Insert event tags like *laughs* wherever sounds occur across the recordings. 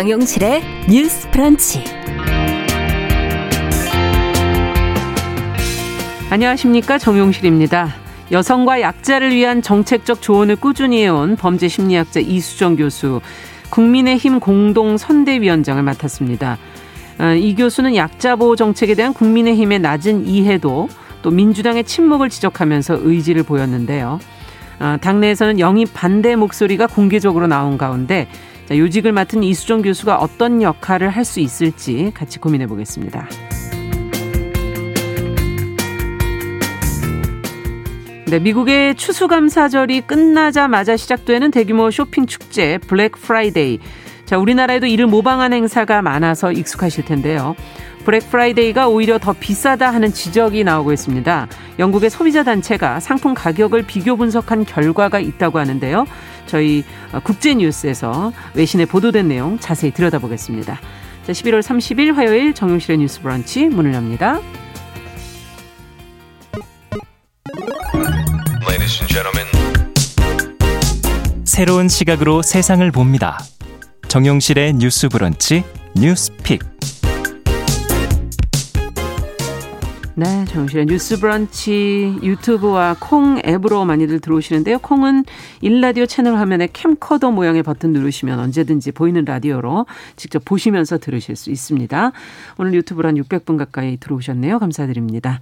정용실의 뉴스 프런치. 안녕하십니까. 정용실입니다. 여성과 약자를 위한 정책적 조언을 꾸준히 해온 범죄 심리학자 이수정 교수, 국민의힘 공동 선대위원장을 맡았습니다. 어, 이 교수는 약자 보호 정책에 대한 국민의힘의 낮은 이해도 또 민주당의 침묵을 지적하면서 의지를 보였는데요. 어, 당내에서는 영입 반대 목소리가 공개적으로 나온 가운데 요직을 맡은 이수정 교수가 어떤 역할을 할 수 있을지 같이 고민해 보겠습니다. 네, 미국의 추수감사절이 끝나자마자 시작되는 대규모 쇼핑 축제 블랙 프라이데이. 자, 우리나라에도 이를 모방한 행사가 많아서 익숙하실 텐데요. 블랙 프라이데이가 오히려 더 비싸다 하는 지적이 나오고 있습니다. 영국의 소비자 단체가 상품 가격을 비교 분석한 결과가 있다고 하는데요. 저희 국제 뉴스에서 외신에 보도된 내용 자세히 들여다보겠습니다. 자, 11월 30일 화요일 정용실의 뉴스 브런치 문을 엽니다. 새로운 시각으로 세상을 봅니다. 정용실의 뉴스 브런치 뉴스 픽. 네, 정용실의 뉴스 브런치 유튜브와 콩 앱으로 많이들 들어오시는데요. 콩은 일라디오 채널 화면에 캠코더 모양의 버튼 누르시면 언제든지 보이는 라디오로 직접 보시면서 들으실 수 있습니다. 오늘 유튜브로 한 600분 가까이 들어오셨네요. 감사드립니다.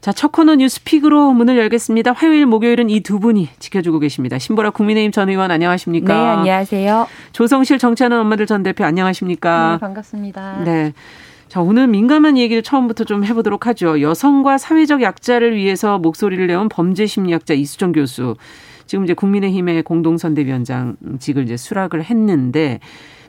자, 첫 코너 뉴스픽으로 문을 열겠습니다. 화요일, 목요일은 이 두 분이 지켜주고 계십니다. 신보라 국민의힘 전 의원 안녕하십니까? 네, 안녕하세요. 조성실 정치하는 엄마들 전 대표 안녕하십니까? 네, 반갑습니다. 네. 자, 오늘 민감한 얘기를 처음부터 좀 해보도록 하죠. 여성과 사회적 약자를 위해서 목소리를 내온 범죄 심리학자 이수정 교수. 지금 이제 국민의힘의 공동선대위원장직을 이제 수락을 했는데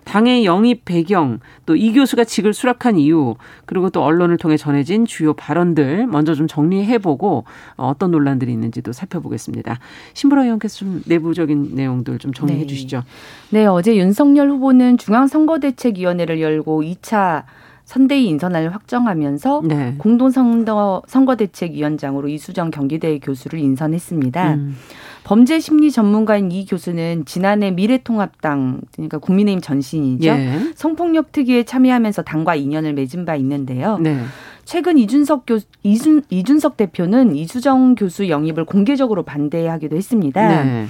당의 영입 배경, 또 이 교수가 직을 수락한 이유, 그리고 또 언론을 통해 전해진 주요 발언들 먼저 좀 정리해보고 어떤 논란들이 있는지도 살펴보겠습니다. 신보라 의원께서 좀 내부적인 내용들 좀 정리해 네. 주시죠. 네, 어제 윤석열 후보는 중앙선거대책위원회를 열고 2차 선대위 인선을 확정하면서 네. 공동선거 선거대책위원장으로 이수정 경기대 교수를 인선했습니다. 음. 범죄 심리 전문가인 이 교수는 지난해 미래통합당 그러니까 국민의힘 전신이죠. 예. 성폭력 특위에 참여하면서 당과 인연을 맺은 바 있는데요. 네. 최근 이준석 교 이준, 이준석 대표는 이수정 교수 영입을 공개적으로 반대하기도 했습니다. 네.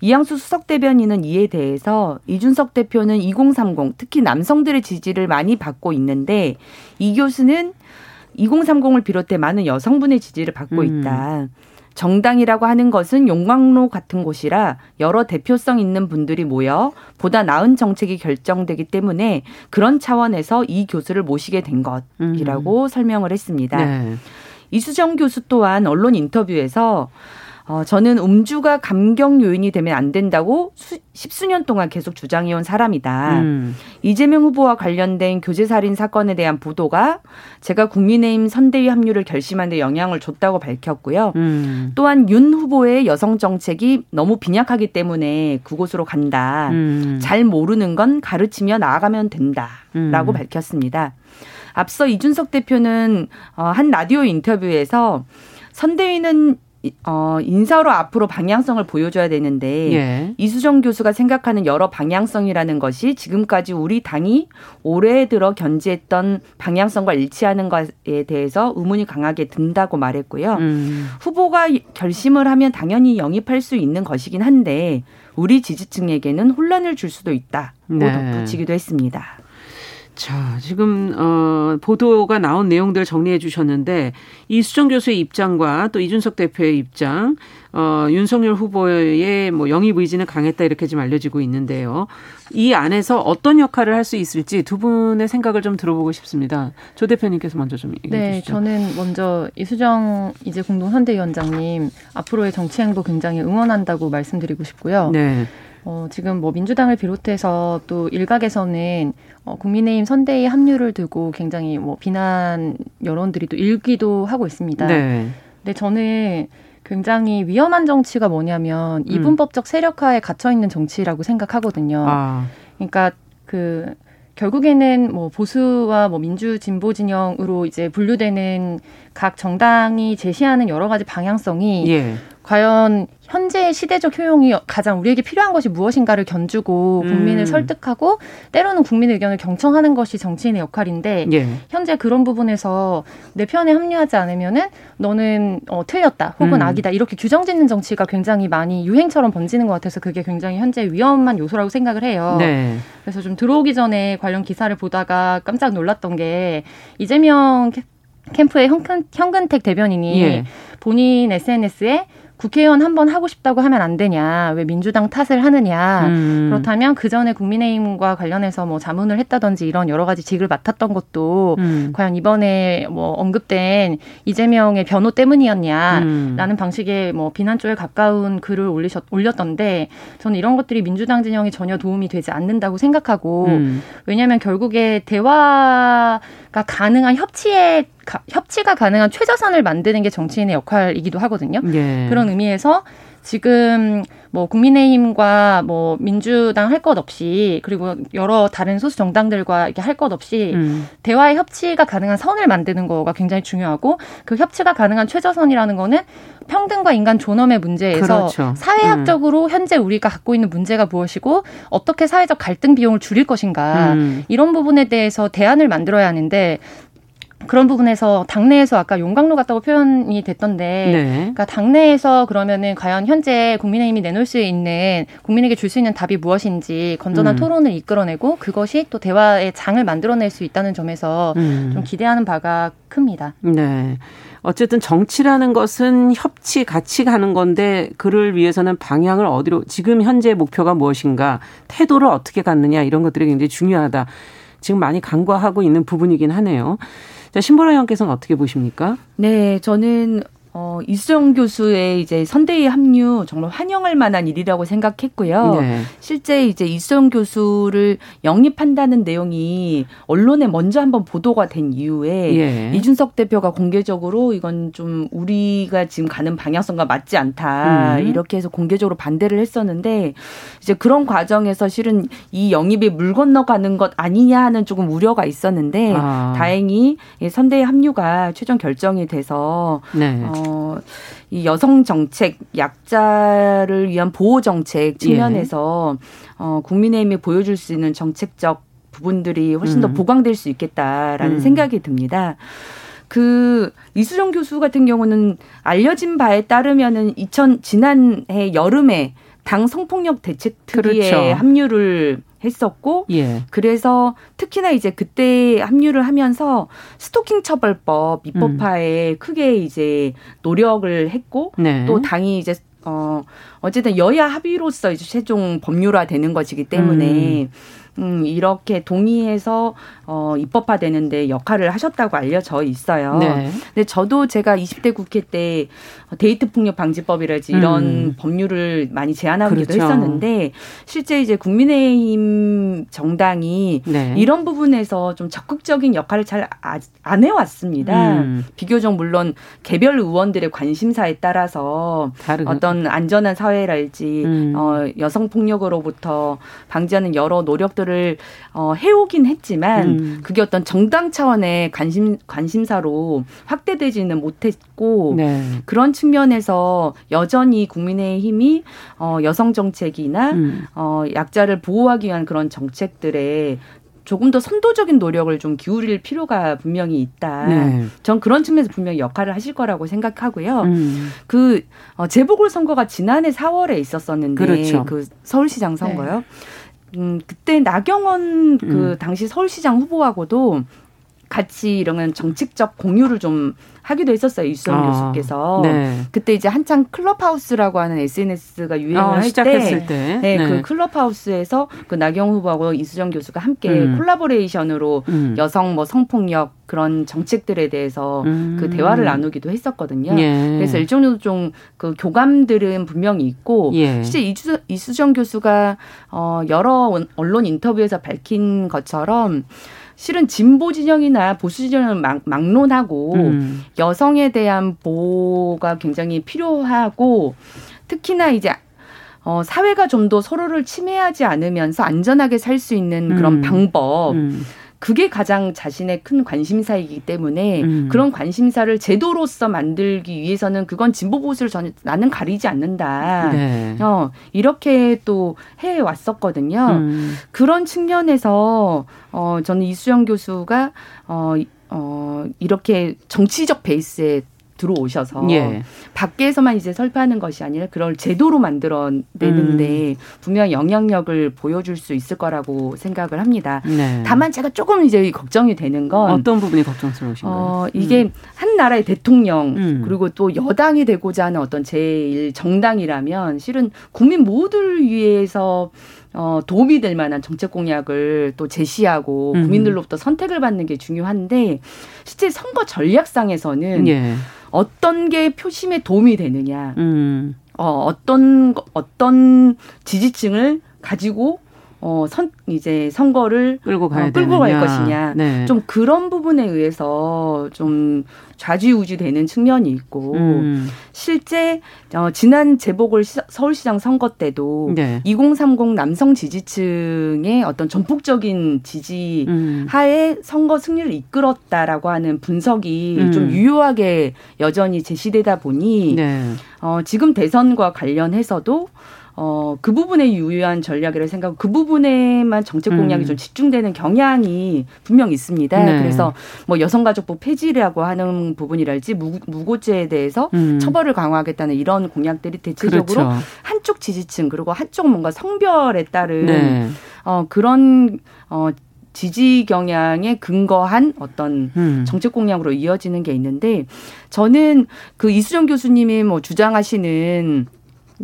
이양수 수석 대변인은 이에 대해서 이준석 대표는 2030 특히 남성들의 지지를 많이 받고 있는데 이 교수는 2030을 비롯해 많은 여성분의 지지를 받고 음. 있다. 정당이라고 하는 것은 용광로 같은 곳이라 여러 대표성 있는 분들이 모여 보다 나은 정책이 결정되기 때문에 그런 차원에서 이 교수를 모시게 된 것이라고 설명을 했습니다. 네. 이수정 교수 또한 언론 인터뷰에서 어, 저는 음주가 감경 요인이 되면 안 된다고 수, 십수년 동안 계속 주장해온 사람이다. 음. 이재명 후보와 관련된 교제살인 사건에 대한 보도가 제가 국민의힘 선대위 합류를 결심한 데 영향을 줬다고 밝혔고요. 음. 또한 윤 후보의 여성 정책이 너무 빈약하기 때문에 그곳으로 간다. 음. 잘 모르는 건 가르치며 나아가면 된다 라고 음. 밝혔습니다. 앞서 이준석 대표는 어, 한 라디오 인터뷰에서 선대위는 어, 인사로 앞으로 방향성을 보여줘야 되는데 예. 이수정 교수가 생각하는 여러 방향성이라는 것이 지금까지 우리 당이 올해 들어 견지했던 방향성과 일치하는 것에 대해서 의문이 강하게 든다고 말했고요. 음. 후보가 결심을 하면 당연히 영입할 수 있는 것이긴 한데 우리 지지층에게는 혼란을 줄 수도 있다고 네. 덧붙이기도 했습니다. 자, 지금 어 보도가 나온 내용들 정리해 주셨는데 이수정 교수의 입장과 또 이준석 대표의 입장, 어 윤석열 후보의 뭐 영입 의지는 강했다 이렇게 지금 알려지고 있는데요. 이 안에서 어떤 역할을 할 수 있을지 두 분의 생각을 좀 들어보고 싶습니다. 조 대표님께서 먼저 좀 얘기해 네, 주시죠. 저는 먼저 이수정 이제 공동선대위원장님 앞으로의 정치 행보 굉장히 응원한다고 말씀드리고 싶고요. 네. 어, 지금 뭐 민주당을 비롯해서 또 일각에서는 어, 국민의힘 선대위 합류를 두고 굉장히 뭐 비난 여론들이 또 일기도 하고 있습니다. 네. 근데 저는 굉장히 위험한 정치가 뭐냐면 음. 이분법적 세력화에 갇혀 있는 정치라고 생각하거든요. 아, 그러니까 그 결국에는 뭐 보수와 뭐 민주 진보 진영으로 이제 분류되는 각 정당이 제시하는 여러 가지 방향성이 예. 과연 현재 시대적 효용이 가장 우리에게 필요한 것이 무엇인가를 견주고 국민을 음. 설득하고 때로는 국민 의견을 경청하는 것이 정치인의 역할인데 예. 현재 그런 부분에서 내 편에 합류하지 않으면은 너는 어, 틀렸다 혹은 음. 악이다 이렇게 규정짓는 정치가 굉장히 많이 유행처럼 번지는 것 같아서 그게 굉장히 현재 위험한 요소라고 생각을 해요. 네. 그래서 좀 들어오기 전에 관련 기사를 보다가 깜짝 놀랐던 게 이재명 캠프의 현근, 현근택 대변인이 예. 본인 SNS에 국회의원 한 번 하고 싶다고 하면 안 되냐? 왜 민주당 탓을 하느냐? 음. 그렇다면 그 전에 국민의힘과 관련해서 뭐 자문을 했다든지 이런 여러 가지 직을 맡았던 것도 음. 과연 이번에 뭐 언급된 이재명의 변호 때문이었냐라는 음. 방식의 뭐 비난 쪽에 가까운 글을 올리셨 올렸던데 저는 이런 것들이 민주당 진영에 전혀 도움이 되지 않는다고 생각하고 음. 왜냐하면 결국에 대화 가 가능한 협치에 가, 협치가 가능한 최저선을 만드는 게 정치인의 역할이기도 하거든요. 예. 그런 의미에서 지금 뭐 국민의힘과 뭐 민주당 할 것 없이 그리고 여러 다른 소수 정당들과 이렇게 할 것 없이 음. 대화의 협치가 가능한 선을 만드는 거가 굉장히 중요하고 그 협치가 가능한 최저선이라는 거는 평등과 인간 존엄의 문제에서 그렇죠. 사회학적으로 음. 현재 우리가 갖고 있는 문제가 무엇이고 어떻게 사회적 갈등 비용을 줄일 것인가 음. 이런 부분에 대해서 대안을 만들어야 하는데 그런 부분에서 당내에서 아까 용광로 같다고 표현이 됐던데, 네. 그러니까 당내에서 그러면은 과연 현재 국민의힘이 내놓을 수 있는 국민에게 줄 수 있는 답이 무엇인지 건전한 음. 토론을 이끌어내고 그것이 또 대화의 장을 만들어낼 수 있다는 점에서 음. 좀 기대하는 바가 큽니다. 네. 어쨌든 정치라는 것은 협치 같이 가는 건데 그를 위해서는 방향을 어디로 지금 현재 목표가 무엇인가 태도를 어떻게 갖느냐 이런 것들이 굉장히 중요하다. 지금 많이 간과하고 있는 부분이긴 하네요. 자, 신보라 의원께서는 어떻게 보십니까? 네, 저는 어, 이수정 교수의 이제 선대위 합류 정말 환영할 만한 일이라고 생각했고요. 네. 실제 이제 이수정 교수를 영입한다는 내용이 언론에 먼저 한번 보도가 된 이후에 예. 이준석 대표가 공개적으로 이건 좀 우리가 지금 가는 방향성과 맞지 않다. 음. 이렇게 해서 공개적으로 반대를 했었는데 이제 그런 과정에서 실은 이 영입이 물 건너가는 것 아니냐 하는 조금 우려가 있었는데 아. 다행히 선대위 합류가 최종 결정이 돼서 네. 어, 어, 이 여성 정책, 약자를 위한 보호 정책 측면에서 예. 어, 국민의힘이 보여줄 수 있는 정책적 부분들이 훨씬 더 음. 보강될 수 있겠다라는 음. 생각이 듭니다. 그 이수정 교수 같은 경우는 알려진 바에 따르면은 2000 지난해 여름에 당 성폭력 대책 특위에 그렇죠. 합류를 했었고 예. 그래서 특히나 이제 그때 합류를 하면서 스토킹 처벌법 입법화에 음. 크게 이제 노력을 했고 네. 또 당이 이제 어 어쨌든 여야 합의로서 이제 최종 법률화 되는 것이기 때문에 음. 음, 이렇게 동의해서 어, 입법화되는데 역할을 하셨다고 알려져 있어요. 네. 근데 저도 제가 20대 국회 때 데이트 폭력 방지법이라지 이런 음. 법률을 많이 제안하기도 그렇죠. 했었는데 실제 이제 국민의힘 정당이 네. 이런 부분에서 좀 적극적인 역할을 잘 안 해왔습니다. 음. 비교적 물론 개별 의원들의 관심사에 따라서 다르군. 어떤 안전한 사회랄지 음. 어, 여성 폭력으로부터 방지하는 여러 노력들을 어, 해오긴 했지만 음. 그게 어떤 정당 차원의 관심 관심사로 확대되지는 못했고 네. 그런 측면에서 여전히 국민의힘이 어, 여성 정책이나 음. 어, 약자를 보호하기 위한 그런 정책들에 조금 더 선도적인 노력을 좀 기울일 필요가 분명히 있다. 네. 전 그런 측면에서 분명히 역할을 하실 거라고 생각하고요. 음. 그 어, 재보궐 선거가 지난해 4월에 있었었는데 그렇죠. 그 서울시장 선거요. 네. 음, 그때 나경원 그 음. 당시 서울시장 후보하고도 같이 이런 정책적 공유를 좀 하기도 했었어요 이수영 아, 교수께서 네. 그때 이제 한창 클럽하우스라고 하는 SNS가 유행을 어, 할 때, 때. 네, 네, 그 클럽하우스에서 그 나경 후보하고 이수정 교수가 함께 음. 콜라보레이션으로 음. 여성 뭐 성폭력 그런 정책들에 대해서 음. 그 대화를 나누기도 했었거든요. 예. 그래서 일종의 좀그 교감들은 분명히 있고 예. 실제 이수, 이수정 교수가 어 여러 언론 인터뷰에서 밝힌 것처럼 실은 진보 진영이나 보수 진영을 막, 막론하고 음. 여성에 대한 보호가 굉장히 필요하고 특히나 이제 어, 사회가 좀 더 서로를 침해하지 않으면서 안전하게 살 수 있는 그런 음. 방법. 음. 그게 가장 자신의 큰 관심사이기 때문에 음. 그런 관심사를 제도로서 만들기 위해서는 그건 진보 보수를 저는 나는 가리지 않는다. 네. 어, 이렇게 또 해 왔었거든요. 음. 그런 측면에서 어 저는 이수영 교수가 어 어, 이렇게 정치적 베이스에 들어오셔서 예. 밖에서만 이제 설파하는 것이 아니라 그걸 제도로 만들어내는데 음. 분명 영향력을 보여줄 수 있을 거라고 생각을 합니다. 네. 다만 제가 조금 이제 걱정이 되는 건 어떤 부분이 걱정스러우신가요? 어, 이게 음. 한 나라의 대통령 음. 그리고 또 여당이 되고자 하는 어떤 제일 정당이라면 실은 국민 모두를 위해서 어, 도움이 될 만한 정책 공약을 또 제시하고 음. 국민들로부터 선택을 받는 게 중요한데 실제 선거 전략상에서는 예. 어떤 게 표심에 도움이 되느냐, 음. 어, 어떤 어떤 지지층을 가지고 어, 선, 이제 선거를 끌고 가야 어, 끌고 갈 것이냐. 네. 좀 그런 부분에 의해서 좀 좌지우지 되는 측면이 있고, 음. 실제, 어, 지난 재보궐 서울시장 선거 때도 네. 2030 남성 지지층의 어떤 전폭적인 지지 음. 하에 선거 승리를 이끌었다라고 하는 분석이 음. 좀 유효하게 여전히 제시되다 보니, 네. 어, 지금 대선과 관련해서도 어, 그 부분에 유효한 전략이라고 생각하고 그 부분에만 정책 공약이 음. 좀 집중되는 경향이 분명 있습니다. 네. 그래서 뭐 여성가족부 폐지라고 하는 부분이랄지 무, 무고죄에 대해서 음. 처벌을 강화하겠다는 이런 공약들이 대체적으로 그렇죠. 한쪽 지지층 그리고 한쪽 뭔가 성별에 따른 네. 어, 그런 어, 지지 경향에 근거한 어떤 음. 정책 공약으로 이어지는 게 있는데 저는 그 이수정 교수님이 뭐 주장하시는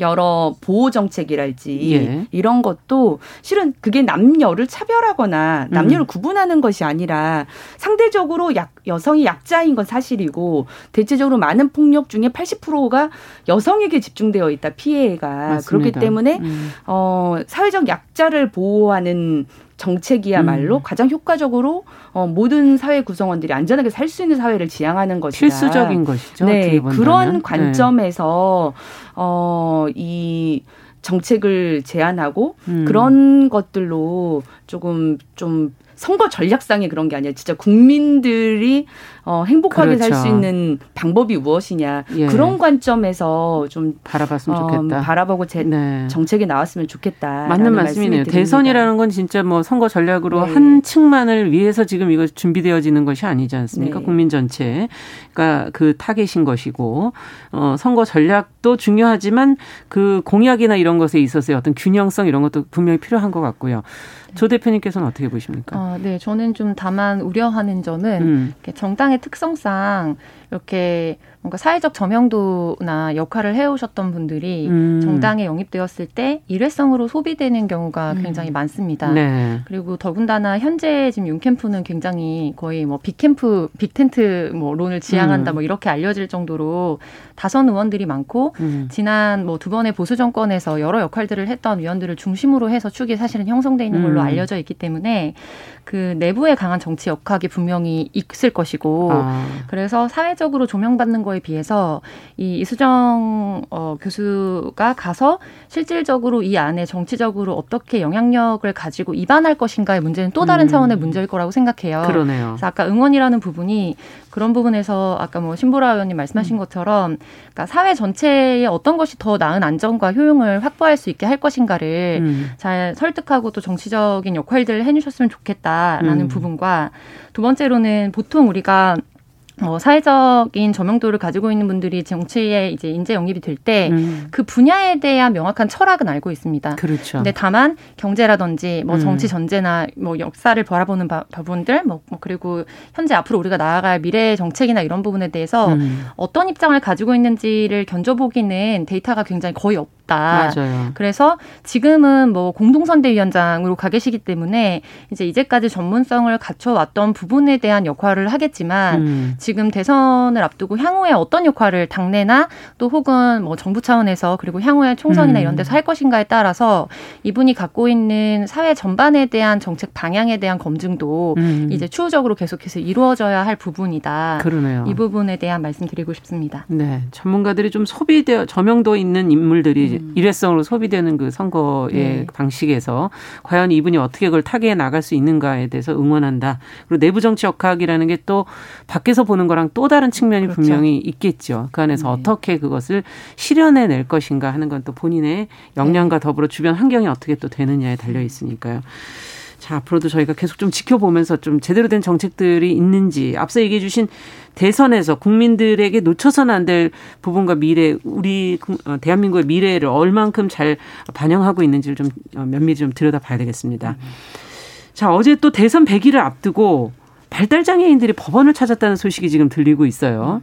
여러 보호 정책이랄지 예. 이런 것도 실은 그게 남녀를 차별하거나 남녀를 음. 구분하는 것이 아니라 상대적으로 약, 여성이 약자인 건 사실이고 대체적으로 많은 폭력 중에 80%가 여성에게 집중되어 있다 피해가 맞습니다. 그렇기 때문에 음. 어 사회적 약자를 보호하는 정책이야말로 음. 가장 효과적으로 어, 모든 사회 구성원들이 안전하게 살 수 있는 사회를 지향하는 것이다. 필수적인 것이죠. 네, 그런 네. 관점에서 네. 어, 이 정책을 제안하고 음. 그런 것들로 조금 좀 선거 전략상의 그런 게 아니라 진짜 국민들이 어, 행복하게 그렇죠. 살수 있는 방법이 무엇이냐 예. 그런 관점에서 좀 바라봤으면 어, 좋겠다. 바라보고 제 네. 정책이 나왔으면 좋겠다. 맞는 말씀이네요. 대선이라는 건 진짜 뭐 선거 전략으로 네. 한 층만을 위해서 지금 이거 준비되어지는 것이 아니지 않습니까? 네. 국민 전체. 그러니까 그 타겟인 것이고 어, 선거 전략도 중요하지만 그 공약이나 이런 것에 있어서의 어떤 균형성 이런 것도 분명히 필요한 것 같고요. 조 대표님께서는 어떻게 보십니까? 어, 네, 저는 좀 다만 우려하는 점은 음. 정당 의 특성상 이렇게 뭔가 사회적 저명도나 역할을 해오셨던 분들이 음. 정당에 영입되었을 때 일회성으로 소비되는 경우가 음. 굉장히 많습니다. 네. 그리고 더군다나 현재 지금 윤캠프는 굉장히 거의 뭐 빅캠프, 빅텐트 뭐 론을 지향한다 음. 뭐 이렇게 알려질 정도로 다선 의원들이 많고 음. 지난 뭐 두 번의 보수 정권에서 여러 역할들을 했던 위원들을 중심으로 해서 축이 사실은 형성돼 있는 걸로 음. 알려져 있기 때문에 그 내부에 강한 정치 역학이 분명히 있을 것이고 아. 그래서 사회적으로 조명받는 거에 비해서 이 이수정 어, 교수가 가서 실질적으로 이 안에 정치적으로 어떻게 영향력을 가지고 입안할 것인가의 문제는 또 다른 음. 차원의 문제일 거라고 생각해요. 그러네요. 그래서 아까 응원이라는 부분이 그런 부분에서 아까 뭐 신보라 의원님 말씀하신 음. 것처럼 그러니까 사회 전체에 어떤 것이 더 나은 안정과 효용을 확보할 수 있게 할 것인가를 음. 잘 설득하고 또 정치적인 역할들을 해주셨으면 좋겠다 라는 음. 부분과 두 번째로는 보통 우리가 어, 사회적인 저명도를 가지고 있는 분들이 정치에 이제 인재 영입이 될 때그 음. 그 분야에 대한 명확한 철학은 알고 있습니다. 그렇죠. 근데 다만 경제라든지 뭐 음. 정치 전제나 뭐 역사를 바라보는 바, 부분들 뭐, 뭐, 그리고 현재 앞으로 우리가 나아갈 미래 정책이나 이런 부분에 대해서 음. 어떤 입장을 가지고 있는지를 견줘보기는 데이터가 굉장히 거의 없. 다 맞아요. 그래서 지금은 뭐 공동선대위원장으로 가 계시기 때문에 이제 이제까지 전문성을 갖춰왔던 부분에 대한 역할을 하겠지만 음. 지금 대선을 앞두고 향후에 어떤 역할을 당내나 또 혹은 뭐 정부 차원에서 그리고 향후에 총선이나 음. 이런 데서 할 것인가에 따라서 이분이 갖고 있는 사회 전반에 대한 정책 방향에 대한 검증도 음. 이제 추후적으로 계속해서 이루어져야 할 부분이다. 그러네요. 이 부분에 대한 말씀드리고 싶습니다. 네, 전문가들이 좀 소비되어 저명도 있는 인물들이 이 음. 일회성으로 소비되는 그 선거의 네. 방식에서 과연 이분이 어떻게 그걸 타개해 나갈 수 있는가에 대해서 응원한다. 그리고 내부 정치 역학이라는 게 또 밖에서 보는 거랑 또 다른 측면이 그렇죠. 분명히 있겠죠. 그 안에서 네. 어떻게 그것을 실현해 낼 것인가 하는 건 또 본인의 역량과 네. 더불어 주변 환경이 어떻게 또 되느냐에 달려 있으니까요. 자, 앞으로도 저희가 계속 좀 지켜보면서 좀 제대로 된 정책들이 있는지 앞서 얘기해 주신 대선에서 국민들에게 놓쳐서는 안될 부분과 미래, 우리 어, 대한민국의 미래를 얼만큼 잘 반영하고 있는지를 좀 어, 면밀히 좀 들여다봐야 되겠습니다. 자, 어제 또 대선 100일을 앞두고 발달장애인들이 법원을 찾았다는 소식이 지금 들리고 있어요.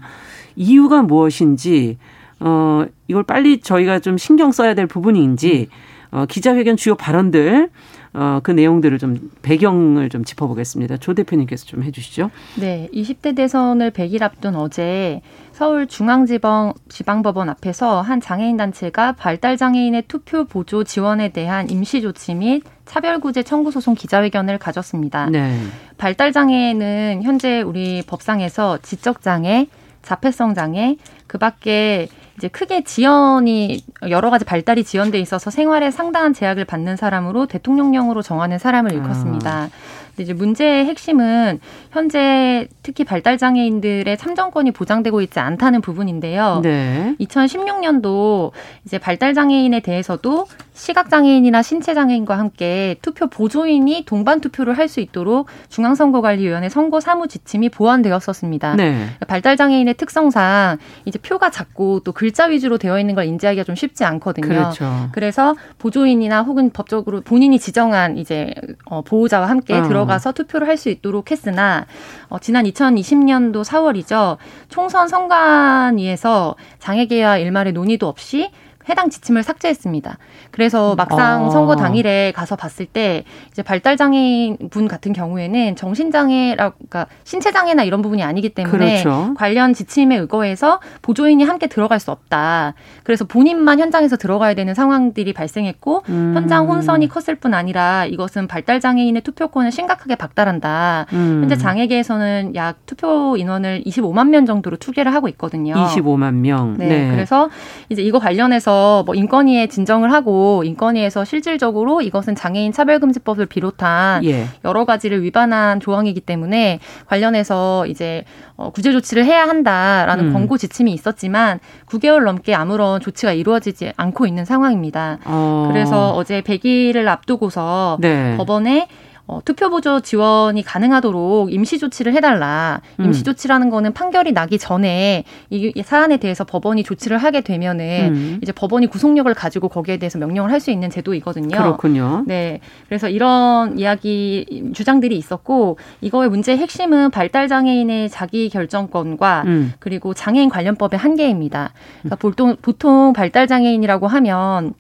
이유가 무엇인지, 어, 이걸 빨리 저희가 좀 신경 써야 될 부분인지, 어, 기자회견 주요 발언들, 어, 그 내용들을 좀 배경을 좀 짚어보겠습니다. 조 대표님께서 좀 해주시죠. 네, 20대 대선을 100일 앞둔 어제 서울 중앙지방 지방법원 앞에서 한 장애인 단체가 발달 장애인의 투표 보조 지원에 대한 임시 조치 및 차별구제 청구 소송 기자회견을 가졌습니다. 네. 발달 장애는 현재 우리 법상에서 지적 장애, 자폐성 장애, 그밖에 이제 크게 지연이 여러 가지 발달이 지연돼 있어서 생활에 상당한 제약을 받는 사람으로 대통령령으로 정하는 사람을 일컫습니다. 아. 근데 이제 문제의 핵심은 현재 특히 발달 장애인들의 참정권이 보장되고 있지 않다는 부분인데요. 네. 2016년도 이제 발달 장애인에 대해서도 시각 장애인이나 신체 장애인과 함께 투표 보조인이 동반 투표를 할 수 있도록 중앙선거관리위원회 선거 사무 지침이 보완되었었습니다. 네. 그러니까 발달 장애인의 특성상 이제 표가 작고 또 글자 위주로 되어 있는 걸 인지하기가 좀 쉽지 않거든요. 그렇죠. 그래서 보조인이나 혹은 법적으로 본인이 지정한 이제 어, 보호자와 함께 어. 들어 가서 투표를 할 수 있도록 했으나 어, 지난 2020년도 4월이죠. 총선 선관위에서 장애계와 일말의 논의도 없이 해당 지침을 삭제했습니다. 그래서 막상 아. 선거 당일에 가서 봤을 때 이제 발달 장애인 분 같은 경우에는 정신 장애라 그러니까 신체 장애나 이런 부분이 아니기 때문에 그렇죠. 관련 지침에 의거해서 보조인이 함께 들어갈 수 없다. 그래서 본인만 현장에서 들어가야 되는 상황들이 발생했고 음. 현장 혼선이 컸을 뿐 아니라 이것은 발달 장애인의 투표권을 심각하게 박탈한다. 음. 현재 장애계에서는 약 투표 인원을 25만 명 정도로 추계를 하고 있거든요. 25만 명. 네. 네. 그래서 이제 이거 관련해서 뭐 인권위에 진정을 하고 인권위에서 실질적으로 이것은 장애인 차별금지법을 비롯한 예. 여러 가지를 위반한 조항이기 때문에 관련해서 이제 어, 구제 조치를 해야 한다라는 음. 권고 지침이 있었지만 9개월 넘게 아무런 조치가 이루어지지 않고 있는 상황입니다. 어. 그래서 어제 100일을 앞두고서 네. 법원에 어, 투표 보조 지원이 가능하도록 임시 조치를 해달라. 음. 임시 조치라는 거는 판결이 나기 전에 이 사안에 대해서 법원이 조치를 하게 되면은 음. 이제 법원이 구속력을 가지고 거기에 대해서 명령을 할 수 있는 제도이거든요. 그렇군요. 네. 그래서 이런 이야기 주장들이 있었고 이거의 문제의 핵심은 발달 장애인의 자기 결정권과 음. 그리고 장애인 관련법의 한계입니다. 그러니까 보통 보통 발달 장애인이라고 하면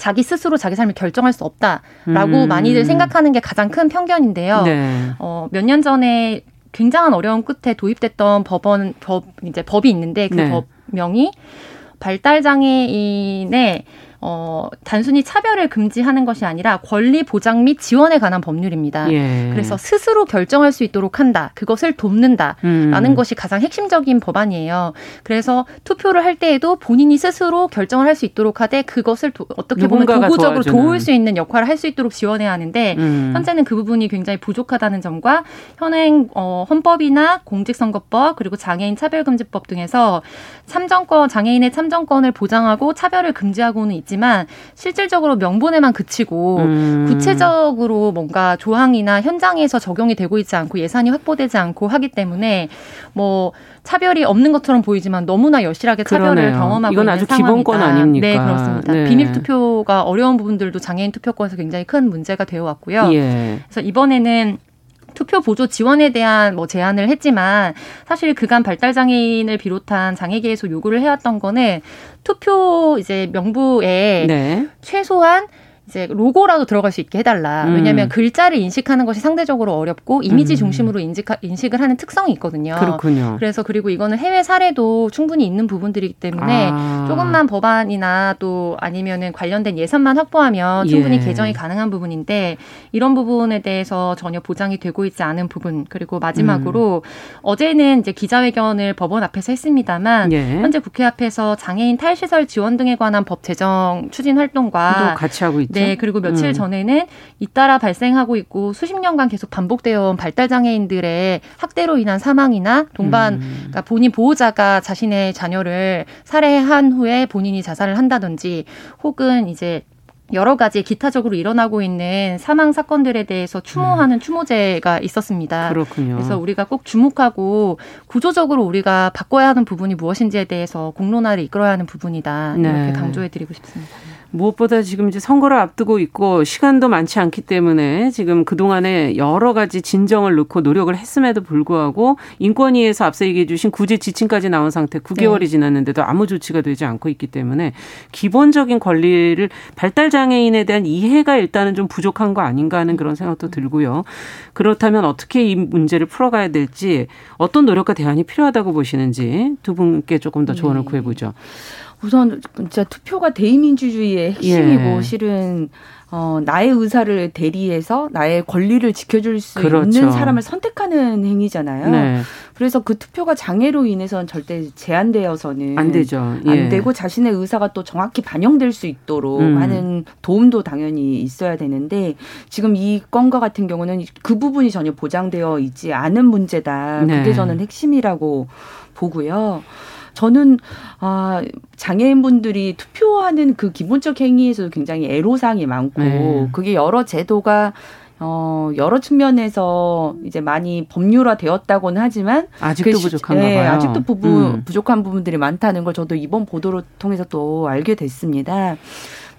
자기 스스로 자기 삶을 결정할 수 없다라고 음. 많이들 생각하는 게 가장 큰 편견인데요. 네. 어, 몇 년 전에 굉장한 어려움 끝에 도입됐던 법원 법 이제 법이 있는데 그 네. 법명이 발달 장애인의 어, 단순히 차별을 금지하는 것이 아니라 권리 보장 및 지원에 관한 법률입니다. 예. 그래서 스스로 결정할 수 있도록 한다. 그것을 돕는다라는 음. 것이 가장 핵심적인 법안이에요. 그래서 투표를 할 때에도 본인이 스스로 결정을 할 수 있도록 하되 그것을 도, 어떻게 보면 도구적으로 도와주는. 도울 수 있는 역할을 할 수 있도록 지원해야 하는데 음. 현재는 그 부분이 굉장히 부족하다는 점과 현행 어, 헌법이나 공직선거법 그리고 장애인 차별금지법 등에서 참정권 장애인의 참정권을 보장하고 차별을 금지하고는 있지 있지만 실질적으로 명분에만 그치고 음. 구체적으로 뭔가 조항이나 현장에서 적용이 되고 있지 않고 예산이 확보되지 않고 하기 때문에 뭐 차별이 없는 것처럼 보이지만 너무나 여실하게 차별을 그러네요. 경험하고 이건 있는 아주 상황이다. 기본권 아닙니까? 네, 그렇습니다. 네. 비밀 투표가 어려운 부분들도 장애인 투표권에서 굉장히 큰 문제가 되어 왔고요. 예. 그래서 이번에는 투표 보조 지원에 대한 뭐 제안을 했지만 사실 그간 발달 장애인을 비롯한 장애계에서 요구를 해왔던 거는 투표 이제 명부에 네. 최소한 이제 로고라도 들어갈 수 있게 해달라. 음. 왜냐하면 글자를 인식하는 것이 상대적으로 어렵고 이미지 음. 중심으로 인식, 인식을 하는 특성이 있거든요. 그렇군요. 그래서 그리고 이거는 해외 사례도 충분히 있는 부분들이기 때문에 아. 조금만 법안이나 또 아니면은 관련된 예산만 확보하면 충분히 예. 개정이 가능한 부분인데 이런 부분에 대해서 전혀 보장이 되고 있지 않은 부분 그리고 마지막으로 음. 어제는 이제 기자회견을 법원 앞에서 했습니다만 예. 현재 국회 앞에서 장애인 탈시설 지원 등에 관한 법 제정 추진 활동과 같이 하고 있죠. 네, 그리고 며칠 음. 전에는 잇따라 발생하고 있고 수십 년간 계속 반복되어 온 발달 장애인들의 학대로 인한 사망이나 동반 음. 그러니까 본인 보호자가 자신의 자녀를 살해한 후에 본인이 자살을 한다든지 혹은 이제 여러 가지 기타적으로 일어나고 있는 사망 사건들에 대해서 추모하는 음. 추모제가 있었습니다. 그렇군요. 그래서 우리가 꼭 주목하고 구조적으로 우리가 바꿔야 하는 부분이 무엇인지에 대해서 공론화를 이끌어야 하는 부분이다. 이렇게 네. 강조해 드리고 싶습니다. 무엇보다 지금 이제 선거를 앞두고 있고 시간도 많지 않기 때문에 지금 그동안에 여러 가지 진정을 넣고 노력을 했음에도 불구하고 인권위에서 앞서 얘기해 주신 구제 지침까지 나온 상태 9개월이 네. 지났는데도 아무 조치가 되지 않고 있기 때문에 기본적인 권리를 발달 장애인에 대한 이해가 일단은 좀 부족한 거 아닌가 하는 그런 생각도 들고요. 그렇다면 어떻게 이 문제를 풀어가야 될지 어떤 노력과 대안이 필요하다고 보시는지 두 분께 조금 더 조언을 네. 구해보죠. 우선 진짜 투표가 대의민주주의의 핵심이고 예. 실은 어, 나의 의사를 대리해서 나의 권리를 지켜줄 수 그렇죠. 있는 사람을 선택하는 행위잖아요. 네. 그래서 그 투표가 장애로 인해서는 절대 제한되어서는 안 되죠. 예. 안 되고 자신의 의사가 또 정확히 반영될 수 있도록 음. 하는 도움도 당연히 있어야 되는데 지금 이 건과 같은 경우는 그 부분이 전혀 보장되어 있지 않은 문제다. 네. 그게 저는 핵심이라고 보고요. 저는 아 장애인분들이 투표하는 그 기본적 행위에서도 굉장히 애로사항이 많고 네. 그게 여러 제도가 어, 여러 측면에서 이제 많이 법률화 되었다고는 하지만 아직도 그, 부족한가 네, 봐요. 아직도 부분 음. 부족한 부분들이 많다는 걸 저도 이번 보도를 통해서 또 알게 됐습니다.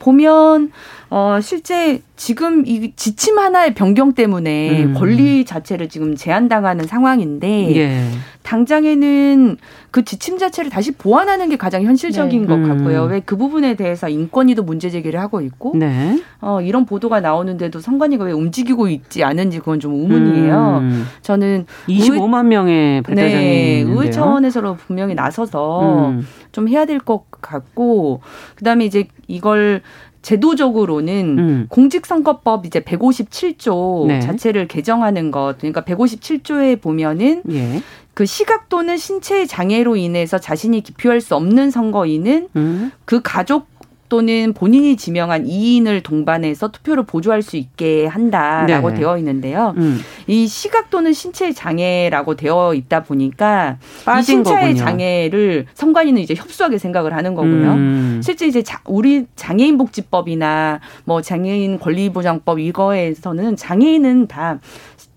보면 어 실제 지금 이 지침 하나의 변경 때문에 음. 권리 자체를 지금 제한당하는 상황인데 예. 당장에는 그 지침 자체를 다시 보완하는 게 가장 현실적인 네. 것 같고요. 음. 왜그 부분에 대해서 인권위도 문제 제기를 하고 있고 네. 어 이런 보도가 나오는데도 선관위가 왜 움직이고 있지 않은지 그건 좀 의문이에요. 음. 저는 25만 의, 명의 발달장애인 네, 의회 차원에서 분명히 나서서 음. 좀 해야 될 것 같고 그다음에 이제 이걸 제도적으로는 음. 공직선거법 이제 157조 네. 자체를 개정하는 것 그러니까 157조에 보면은 예. 그 시각 또는 신체 장애로 인해서 자신이 기표할 수 없는 선거인은 음. 그 가족 또는 본인이 지명한 이인을 동반해서 투표를 보조할 수 있게 한다라고 네. 되어 있는데요. 음. 이 시각 또는 신체 장애라고 되어 있다 보니까 이 신체의. 장애를 선관위는 이제 협소하게 생각을 하는 거고요. 음. 실제 이제 자, 우리 장애인 복지법이나 뭐 장애인 권리보장법 이거에서는 장애인은 다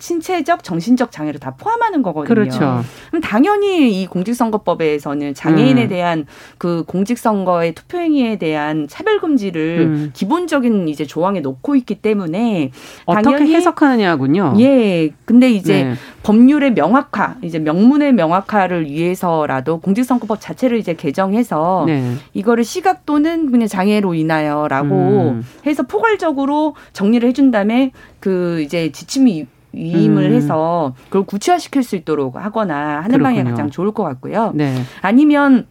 신체적, 정신적 장애를 다 포함하는 거거든요. 그렇죠. 그럼 당연히 이 공직선거법에서는 장애인에 음. 대한 그 공직선거의 투표행위에 대한 차별 금지를 음. 기본적인 이제 조항에 놓고 있기 때문에 어떻게 해석하느냐군요. 예. 근데 이제 네. 법률의 명확화, 이제 명문의 명확화를 위해서라도 공직선거법 자체를 이제 개정해서 네. 이거를 시각 또는 그냥 장애로 인하여라고 음. 해서 포괄적으로 정리를 해준 다음에 그 이제 지침이 위임을 음. 해서 그걸 구체화시킬 수 있도록 하거나 하는 그렇군요. 방향이 가장 좋을 것 같고요. 네. 아니면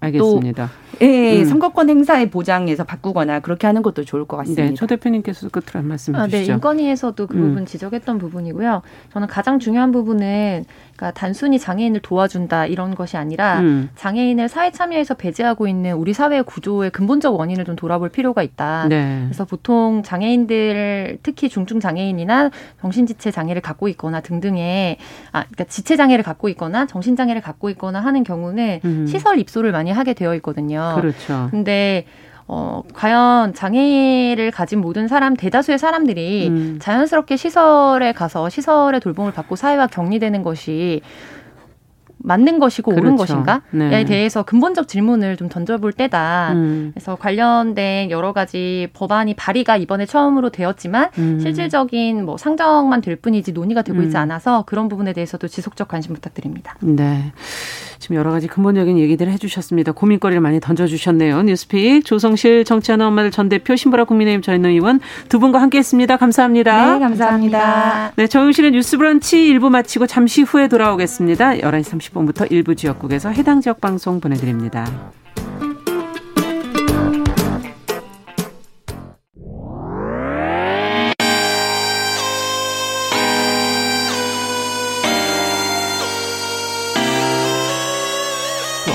알겠습니다. 또 예, 음. 선거권 행사의 보장에서 바꾸거나 그렇게 하는 것도 좋을 것 같습니다. 네, 초 대표님께서 끝으로 한 말씀 아, 네, 주시죠. 네, 인권위에서도 그 음. 부분 지적했던 부분이고요. 저는 가장 중요한 부분은 그러니까 단순히 장애인을 도와준다 이런 것이 아니라 음. 장애인을 사회 참여에서 배제하고 있는 우리 사회 구조의 근본적 원인을 좀 돌아볼 필요가 있다. 네. 그래서 보통 장애인들 특히 중증 장애인이나 정신지체 장애를 갖고 있거나 등등의 아 그러니까 지체 장애를 갖고 있거나 정신 장애를 갖고 있거나 하는 경우는 음. 시설 입소를 많이 하게 되어 있거든요. 그렇죠. 근데 어, 과연 장애를 가진 모든 사람, 대다수의 사람들이 음. 자연스럽게 시설에 가서 시설의 돌봄을 받고 사회와 격리되는 것이 맞는 것이고 그렇죠. 옳은 것인가에 네. 대해서 근본적 질문을 좀 던져볼 때다. 음. 그래서 관련된 여러 가지 법안이 발의가 이번에 처음으로 되었지만 음. 실질적인 뭐 상정만 될 뿐이지 논의가 되고 있지 음. 않아서 그런 부분에 대해서도 지속적 관심 부탁드립니다. 네. 지금 여러 가지 근본적인 얘기들을 해주셨습니다. 고민거리를 많이 던져주셨네요. 뉴스픽 조성실 정치하는 엄마들 전 대표 신보라 국민의힘 전 의원 두 분과 함께했습니다. 감사합니다. 네, 감사합니다. 네, 정용실의 뉴스브런치 1부 마치고 잠시 후에 돌아오겠습니다. 11시 30분 부터 일부 지역국에서 해당 지역 방송 보내드립니다.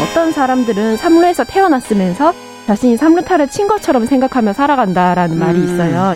어떤 사람들은 삼루에서 태어났으면서 자신이 삼루타를 친 것처럼 생각하며 살아간다라는 음. 말이 있어요.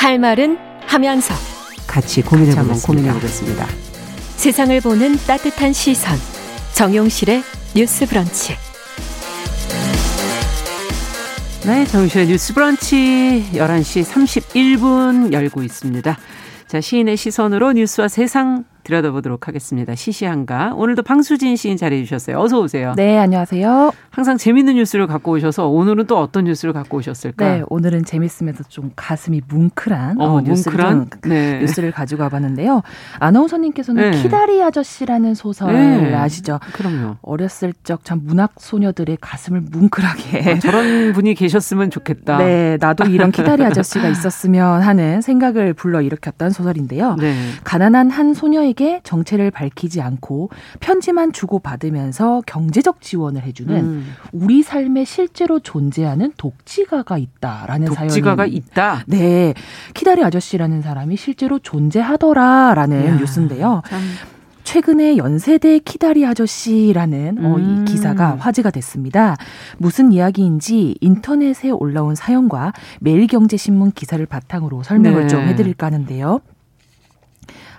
할 말은 하면서 같이 고민해보면 고민해 보겠습니다. 세상을 보는 따뜻한 시선 정용실의 뉴스 브런치 네, 정용실의 뉴스 브런치 11시 31분 열고 있습니다. 자, 시인의 시선으로 뉴스와 세상 들여다보도록 하겠습니다. 시시한가. 오늘도 방수진 시인 자리해 주셨어요. 어서 오세요. 네, 안녕하세요. 항상 재밌는 뉴스를 갖고 오셔서 오늘은 또 어떤 뉴스를 갖고 오셨을까? 네, 오늘은 재밌으면서 좀 가슴이 뭉클한 어, 어, 뉴스를, 뭉클한? 네. 뉴스를 가지고 와봤는데요. 아나운서님께서는 네. 키다리 아저씨라는 소설 네. 아시죠? 그럼요. 어렸을 적 참 문학 소녀들의 가슴을 뭉클하게 아, 저런 분이 계셨으면 좋겠다. 네, 나도 이런 키다리 아저씨가 있었으면 하는 생각을 불러 일으켰던 소설인데요. 네. 가난한 한 소녀에게 정체를 밝히지 않고 편지만 주고 받으면서 경제적 지원을 해주는 음. 우리 삶에 실제로 존재하는 독지가가 있다라는 독지가가 사연이 독지가가 있다. 네, 키다리 아저씨라는 사람이 실제로 존재하더라라는 야, 뉴스인데요. 참. 최근에 연세대 키다리 아저씨라는 음. 어, 이 음. 기사가 화제가 됐습니다. 무슨 이야기인지 인터넷에 올라온 사연과 매일경제신문 기사를 바탕으로 설명을 네. 좀 해드릴까 하는데요.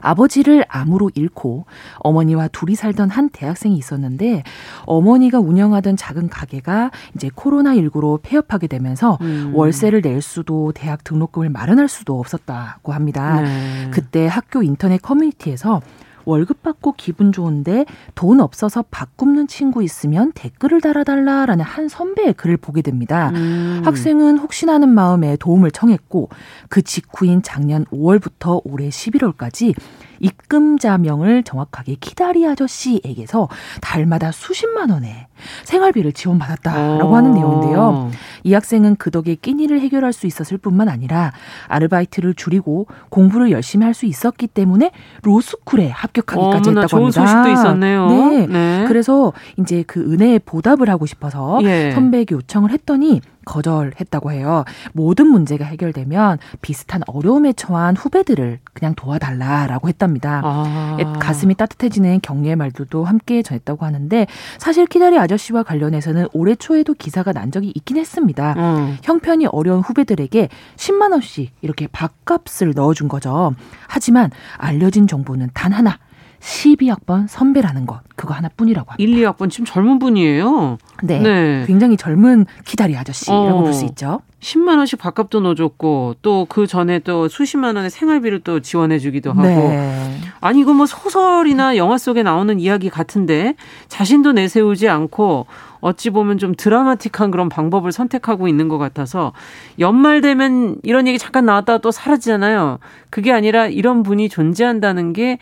아버지를 암으로 잃고 어머니와 둘이 살던 한 대학생이 있었는데 어머니가 운영하던 작은 가게가 이제 코로나19로 폐업하게 되면서 음. 월세를 낼 수도 대학 등록금을 마련할 수도 없었다고 합니다. 네. 그때 학교 인터넷 커뮤니티에서 월급 받고 기분 좋은데 돈 없어서 밥 굶는 친구 있으면 댓글을 달아달라라는 한 선배의 글을 보게 됩니다. 음. 학생은 혹시나 하는 마음에 도움을 청했고 그 직후인 작년 5월부터 올해 11월까지 입금자명을 정확하게 키다리 아저씨에게서 달마다 수십만 원의 생활비를 지원받았다라고 오. 하는 내용인데요. 이 학생은 그 덕에 끼니를 해결할 수 있었을 뿐만 아니라 아르바이트를 줄이고 공부를 열심히 할 수 있었기 때문에 로스쿨에 합격하기까지 어, 했다고 좋은 합니다. 소식도 있었네요. 네. 네. 그래서 이제 그 은혜에 보답을 하고 싶어서 예. 선배에게 요청을 했더니 거절했다고 해요. 모든 문제가 해결되면 비슷한 어려움에 처한 후배들을 그냥 도와달라라고 했답니다. 아. 가슴이 따뜻해지는 격려의 말들도 함께 전했다고 하는데 사실 키다리 아 저씨와 관련해서는 올해 초에도 기사가 난 적이 있긴 했습니다. 음. 형편이 어려운 후배들에게 10만 원씩 이렇게 밥값을 넣어준 거죠. 하지만 알려진 정보는 단 하나. 12학번 선배라는 것 그거 하나뿐이라고 합니다. 1, 2학번 지금 젊은 분이에요. 네, 네. 굉장히 젊은 기다리 아저씨라고 어. 볼수 있죠. 10만 원씩 밥값도 넣어줬고 또 그 전에 또 수십만 원의 생활비를 또 지원해주기도 하고 네. 아니 이거 뭐 소설이나 영화 속에 나오는 이야기 같은데 자신도 내세우지 않고 어찌 보면 좀 드라마틱한 그런 방법을 선택하고 있는 것 같아서 연말 되면 이런 얘기 잠깐 나왔다가 또 사라지잖아요. 그게 아니라 이런 분이 존재한다는 게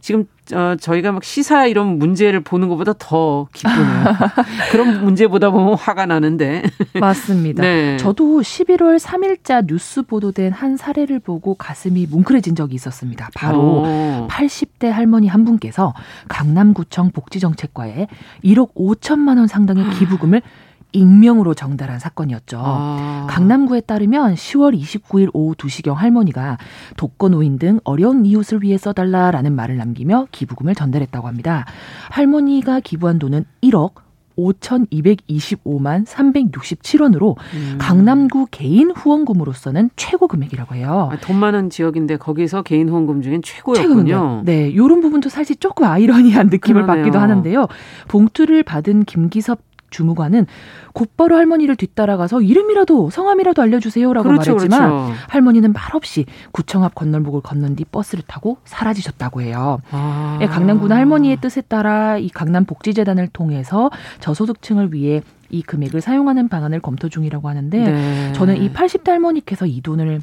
지금 어, 저희가 막 시사 이런 문제를 보는 것보다 더 기쁘네요. *laughs* 그런 문제보다 보면 화가 나는데. 맞습니다. 네. 저도 11월 3일자 뉴스 보도된 한 사례를 보고 가슴이 뭉클해진 적이 있었습니다. 바로 오. 어. 80대 할머니 한 분께서 강남구청 복지정책과에 1억 5천만 원 상당의 기부금을 *laughs* 익명으로 정달한 사건이었죠. 아. 강남구에 따르면 10월 29일 오후 2시경 할머니가 독거노인 등 어려운 이웃을 위해 써달라라는 말을 남기며 기부금을 전달했다고 합니다. 할머니가 기부한 돈은 1억 5,225만 367원으로 음. 강남구 개인 후원금으로서는 최고 금액이라고 해요. 아, 돈 많은 지역인데 거기서 개인 후원금 중엔 최고였군요. 네, 이런 부분도 사실 조금 아이러니한 느낌을 그러네요. 받기도 하는데요. 봉투를 받은 김기섭 주무관은 곧바로 할머니를 뒤따라가서 이름이라도 성함이라도 알려주세요라고 그렇죠, 말했지만 그렇죠. 할머니는 말없이 구청 앞 건널목을 건넌 뒤 버스를 타고 사라지셨다고 해요. 아. 예, 강남군 할머니의 뜻에 따라 이 강남 복지재단을 통해서 저소득층을 위해 이 금액을 사용하는 방안을 검토 중이라고 하는데 네. 저는 이 80대 할머니께서 이 돈을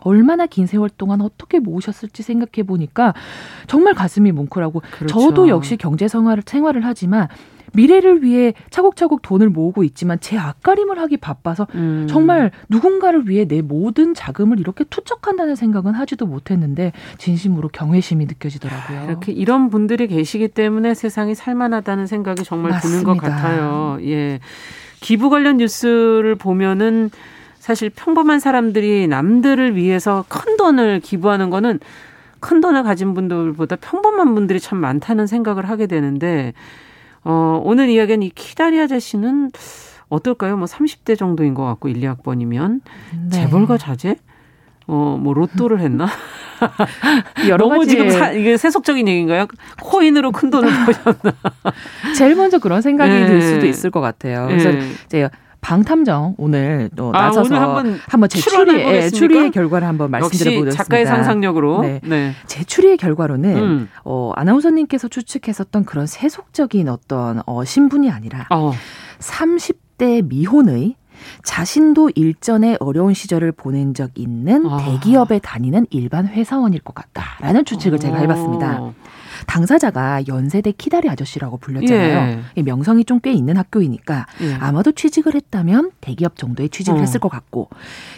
얼마나 긴 세월 동안 어떻게 모으셨을지 생각해 보니까 정말 가슴이 뭉클하고 그렇죠. 저도 역시 경제 생활을 생활을 하지만 미래를 위해 차곡차곡 돈을 모으고 있지만 제 앞가림을 하기 바빠서 음. 정말 누군가를 위해 내 모든 자금을 이렇게 투척한다는 생각은 하지도 못했는데 진심으로 경외심이 느껴지더라고요. 이렇게 이런 분들이 계시기 때문에 세상이 살만하다는 생각이 정말 맞습니다. 드는 것 같아요. 예. 기부 관련 뉴스를 보면은 사실 평범한 사람들이 남들을 위해서 큰 돈을 기부하는 거는 큰 돈을 가진 분들보다 평범한 분들이 참 많다는 생각을 하게 되는데 어, 오늘 이야기한 이 키다리 아저씨는 어떨까요? 뭐 30대 정도인 것 같고 1, 2학번이면 네. 재벌가 자제? 어, 뭐 로또를 했나? *laughs* 여러 너무 가지 지금 사, 이게 세속적인 얘기인가요? 코인으로 큰 돈을 *laughs* 버셨나? 제일 먼저 그런 생각이 네. 들 수도 있을 것 같아요. 그래서 네. 이제 방탐정 오늘 또 아, 나서서 오늘 한번, 한번 제 추리, 예, 추리의 결과를 한번 말씀드려보겠습니다. 작가의 상상력으로. 네. 네. 제 추리의 결과로는 음. 어, 아나운서님께서 추측했었던 그런 세속적인 어떤 어, 신분이 아니라 어. 30대 미혼의 자신도 일전에 어려운 시절을 보낸 적 있는 아. 대기업에 다니는 일반 회사원일 것 같다라는 추측을 제가 해봤습니다. 어. 당사자가 연세대 키다리 아저씨라고 불렸잖아요. 예. 명성이 좀 꽤 있는 학교이니까 예. 아마도 취직을 했다면 대기업 정도에 취직을 어. 했을 것 같고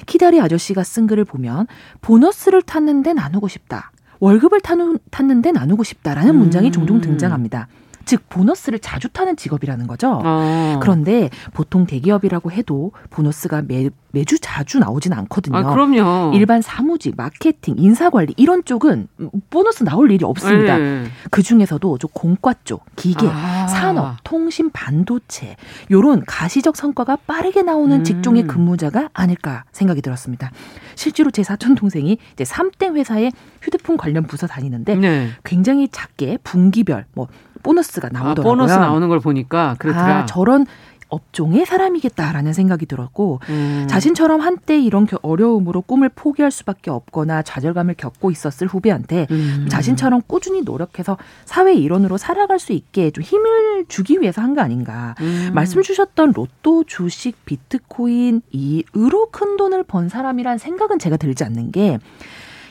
키다리 아저씨가 쓴 글을 보면 보너스를 탔는데 나누고 싶다. 월급을 타는, 탔는데 나누고 싶다라는 음. 문장이 종종 등장합니다. 즉 보너스를 자주 타는 직업이라는 거죠. 어. 그런데 보통 대기업이라고 해도 보너스가 매, 매주 자주 나오진 않거든요. 아, 그럼요. 일반 사무직, 마케팅, 인사관리 이런 쪽은 보너스 나올 일이 없습니다. 네. 그 중에서도 좀 공과 쪽, 기계, 아. 산업, 통신, 반도체 요런 가시적 성과가 빠르게 나오는 음. 직종의 근무자가 아닐까 생각이 들었습니다. 실제로 제 사촌 동생이 이제 3대 회사의 휴대폰 관련 부서 다니는데 네. 굉장히 작게 분기별 뭐 보너스가 아, 나오더라고요. 아, 보너스 나오는 걸 보니까 그렇더라. 아, 저런 업종의 사람이겠다라는 생각이 들었고 음. 자신처럼 한때 이런 어려움으로 꿈을 포기할 수밖에 없거나 좌절감을 겪고 있었을 후배한테 음. 자신처럼 꾸준히 노력해서 사회 일원으로 살아갈 수 있게 좀 힘을 주기 위해서 한 거 아닌가. 음. 말씀 주셨던 로또, 주식, 비트코인 이으로 큰 돈을 번 사람이란 생각은 제가 들지 않는 게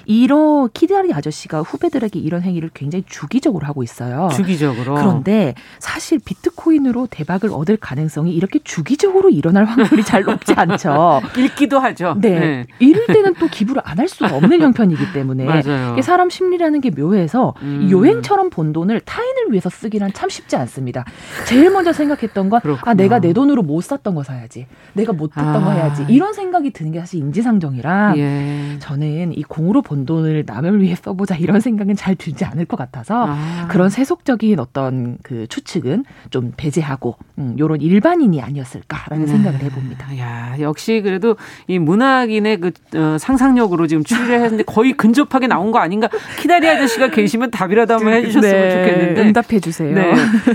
이런 키다리 아저씨가 후배들에게 이런 행위를 굉장히 주기적으로 하고 있어요. 주기적으로. 그런데 사실 비트코인으로 대박을 얻을 가능성이 이렇게 주기적으로 일어날 확률이 잘 높지 않죠. *laughs* 읽기도 하죠. 네. 네. 이럴 때는 또 기부를 안 할 수가 없는 형편이기 때문에 *laughs* 맞아요. 사람 심리라는 게 묘해서 음. 요행처럼 번 돈을 타인을 위해서 쓰기는 참 쉽지 않습니다. 제일 먼저 생각했던 건 아, 내가 내 돈으로 못 샀던 거 사야지. 내가 못 했던 아. 거 해야지. 이런 생각이 드는 게 사실 인지상정이라 예. 저는 이 공으로 번 돈을 남을 위해 써보자 이런 생각은 잘 들지 않을 것 같아서 아. 그런 세속적인 어떤 그 추측은 좀 배제하고 음, 요런 일반인이 아니었을까라는 네. 생각을 해봅니다. 야 역시 그래도 이 문학인의 그 어, 상상력으로 지금 추리를 했는데 거의 근접하게 나온 거 아닌가? 키다리 아저씨가 계시면 답이라도 한번 해주셨으면 네. 좋겠는데 응답해 주세요. 네.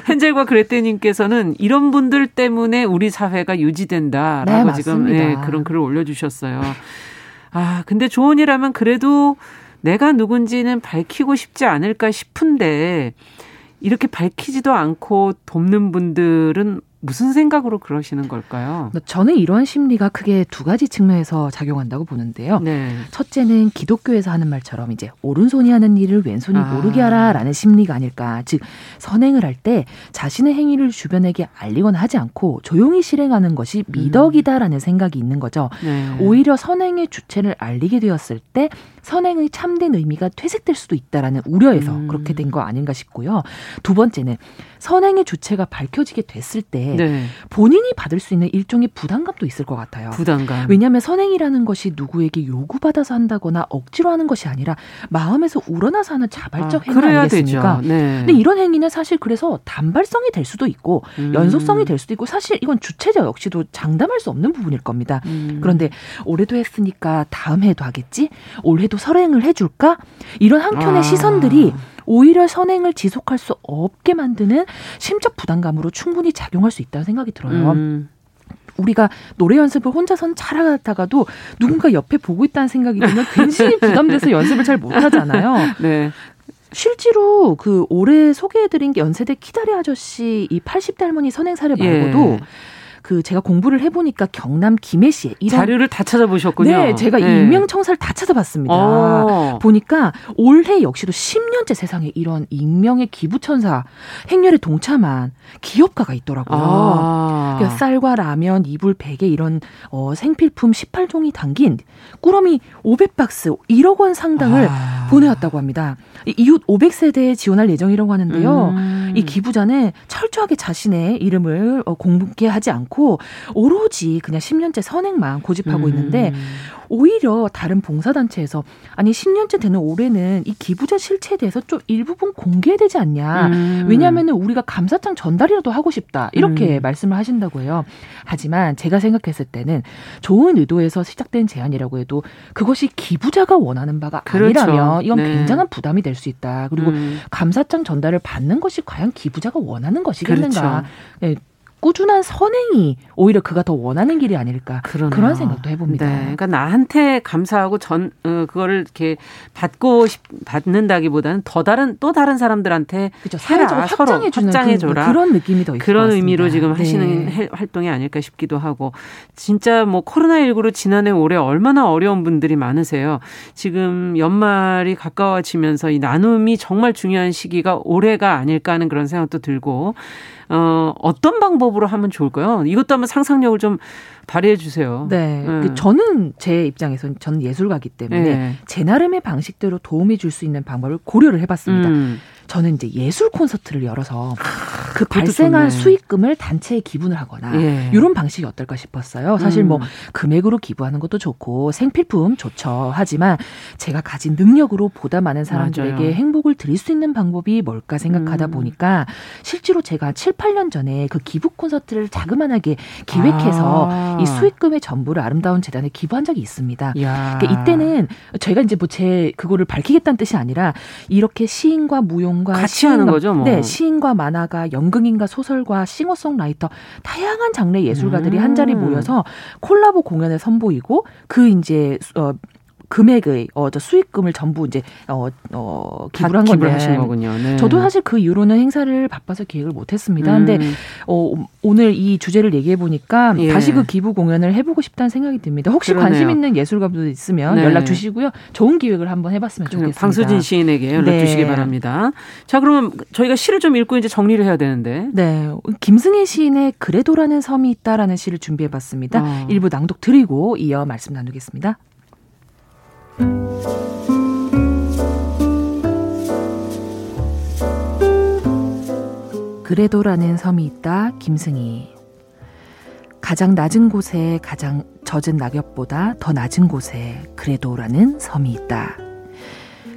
헨젤과 그레테님께서는 이런 분들 때문에 우리 사회가 유지된다라고 네, 지금 네, 그런 글을 올려주셨어요. 아, 근데 조언이라면 그래도 내가 누군지는 밝히고 싶지 않을까 싶은데 이렇게 밝히지도 않고 돕는 분들은 무슨 생각으로 그러시는 걸까요? 저는 이런 심리가 크게 두 가지 측면에서 작용한다고 보는데요. 네. 첫째는 기독교에서 하는 말처럼 이제 오른손이 하는 일을 왼손이 아. 모르게 하라라는 심리가 아닐까. 즉 선행을 할 때 자신의 행위를 주변에게 알리거나 하지 않고 조용히 실행하는 것이 미덕이다라는 음. 생각이 있는 거죠. 네. 오히려 선행의 주체를 알리게 되었을 때 선행의 참된 의미가 퇴색될 수도 있다라는 우려에서 음. 그렇게 된 거 아닌가 싶고요. 두 번째는 선행의 주체가 밝혀지게 됐을 때 네. 본인이 받을 수 있는 일종의 부담감도 있을 것 같아요. 부담감. 왜냐하면 선행이라는 것이 누구에게 요구받아서 한다거나 억지로 하는 것이 아니라 마음에서 우러나서 하는 자발적 아, 행위 아니겠습니까? 네. 근데 이런 행위는 사실 그래서 단발성이 될 수도 있고 음. 연속성이 될 수도 있고 사실 이건 주체자 역시도 장담할 수 없는 부분일 겁니다. 음. 그런데 올해도 했으니까 다음 해도 하겠지? 올해도 설행을 해줄까? 이런 한켠의 아. 시선들이 오히려 선행을 지속할 수 없게 만드는 심적 부담감으로 충분히 작용할 수 있다는 생각이 들어요. 음. 우리가 노래 연습을 혼자서는 잘하다가도 누군가 옆에 보고 있다는 생각이 들면 *laughs* 괜히 부담돼서 연습을 잘 못하잖아요. 네. 실제로 그 올해 소개해드린 연세대 키다리 아저씨 이 80대 할머니 선행 사례 말고도 예. 그 제가 공부를 해보니까 경남 김해시에 이런 자료를 다 찾아보셨군요. 네, 제가 네. 익명 청사를 다 찾아봤습니다. 오. 어. 보니까 올해 역시도 10년째 세상에 이런 익명의 기부천사 행렬에 동참한 기업가가 있더라고요. 아. 그러니까 쌀과 라면, 이불, 베개 이런 어, 생필품 18종이 담긴 꾸러미 500박스 1억 원 상당을 아. 보내왔다고 합니다. 이웃 500세대에 지원할 예정이라고 하는데요. 음. 이 기부자는 철저하게 자신의 이름을 어, 공개 하지 않고 않고 오로지 그냥 10년째 선행만 고집하고 음. 있는데 오히려 다른 봉사단체에서 아니 10년째 되는 올해는 이 기부자 실체에 대해서 좀 일부분 공개되지 않냐. 음. 왜냐하면 우리가 감사장 전달이라도 하고 싶다. 이렇게 음. 말씀을 하신다고 해요. 하지만 제가 생각했을 때는 좋은 의도에서 시작된 제안이라고 해도 그것이 기부자가 원하는 바가 그렇죠. 아니라면 이건 네. 굉장한 부담이 될 수 있다. 그리고 음. 감사장 전달을 받는 것이 과연 기부자가 원하는 것이겠는가. 그렇죠. 네, 꾸준한 선행이 오히려 그가 더 원하는 길이 아닐까 그러네요. 그런 생각도 해봅니다. 네, 그러니까 나한테 감사하고 전 어, 그거를 이렇게 받고 싶, 받는다기보다는 더 다른 또 다른 사람들한테 그렇죠. 사회적으로 확장해 주는 확장해 줘라 그, 런 느낌이 더 그런 의미로 지금 네. 하시는 활동이 아닐까 싶기도 하고 진짜 뭐 코로나 19로 지난해 올해 얼마나 어려운 분들이 많으세요. 지금 연말이 가까워지면서 이 나눔이 정말 중요한 시기가 올해가 아닐까 하는 그런 생각도 들고 어, 어떤 방법으로 하면 좋을까요? 이것도 한번 상상력을 좀 발휘해 주세요. 네. 네. 저는 제 입장에서는 저는 예술가기 때문에 네. 제 나름의 방식대로 도움이 줄 수 있는 방법을 고려를 해봤습니다. 음. 저는 이제 예술 콘서트를 열어서 그 발생한 좋네. 수익금을 단체에 기부를 하거나 예. 이런 방식이 어떨까 싶었어요. 사실 뭐 음. 뭐 금액으로 기부하는 것도 좋고 생필품 좋죠. 하지만 제가 가진 능력으로 보다 많은 사람들에게 맞아요. 행복을 드릴 수 있는 방법이 뭘까 생각하다 음. 보니까 실제로 제가 7, 8년 전에 그 기부 콘서트를 자그만하게 기획해서 아. 이 수익금의 전부를 아름다운 재단에 기부한 적이 있습니다. 그러니까 이때는 저희가 이제 뭐 제 그거를 밝히겠다는 뜻이 아니라 이렇게 시인과 무용 연과 같이 시인과, 하는 거죠, 뭐. 네, 시인과 만화가, 연극인과 소설과 싱어송라이터 다양한 장르 예술가들이 음. 한 자리 모여서 콜라보 공연을 선보이고 그 이제 어 금액의 어, 저 수익금을 전부 이제 어, 어 기부를 한 건데 하신 거군요. 네. 저도 사실 그 이후로는 행사를 바빠서 기획을 못했습니다. 음. 근데 어, 오늘 이 주제를 얘기해 보니까 예. 다시 그 기부 공연을 해보고 싶다는 생각이 듭니다. 혹시 그러네요. 관심 있는 예술가분들 있으면 네. 연락 주시고요. 좋은 기획을 한번 해봤으면 좋겠습니다. 방수진 시인에게 연락 네. 주시기 바랍니다. 자, 그럼 저희가 시를 좀 읽고 이제 정리를 해야 되는데. 네, 김승혜 시인의 그래도라는 섬이 있다라는 시를 준비해봤습니다. 어. 일부 낭독 드리고 이어 말씀 나누겠습니다. 그래도라는 섬이 있다. 김승희. 가장 낮은 곳에 가장 젖은 낙엽보다 더 낮은 곳에 그래도라는 섬이 있다.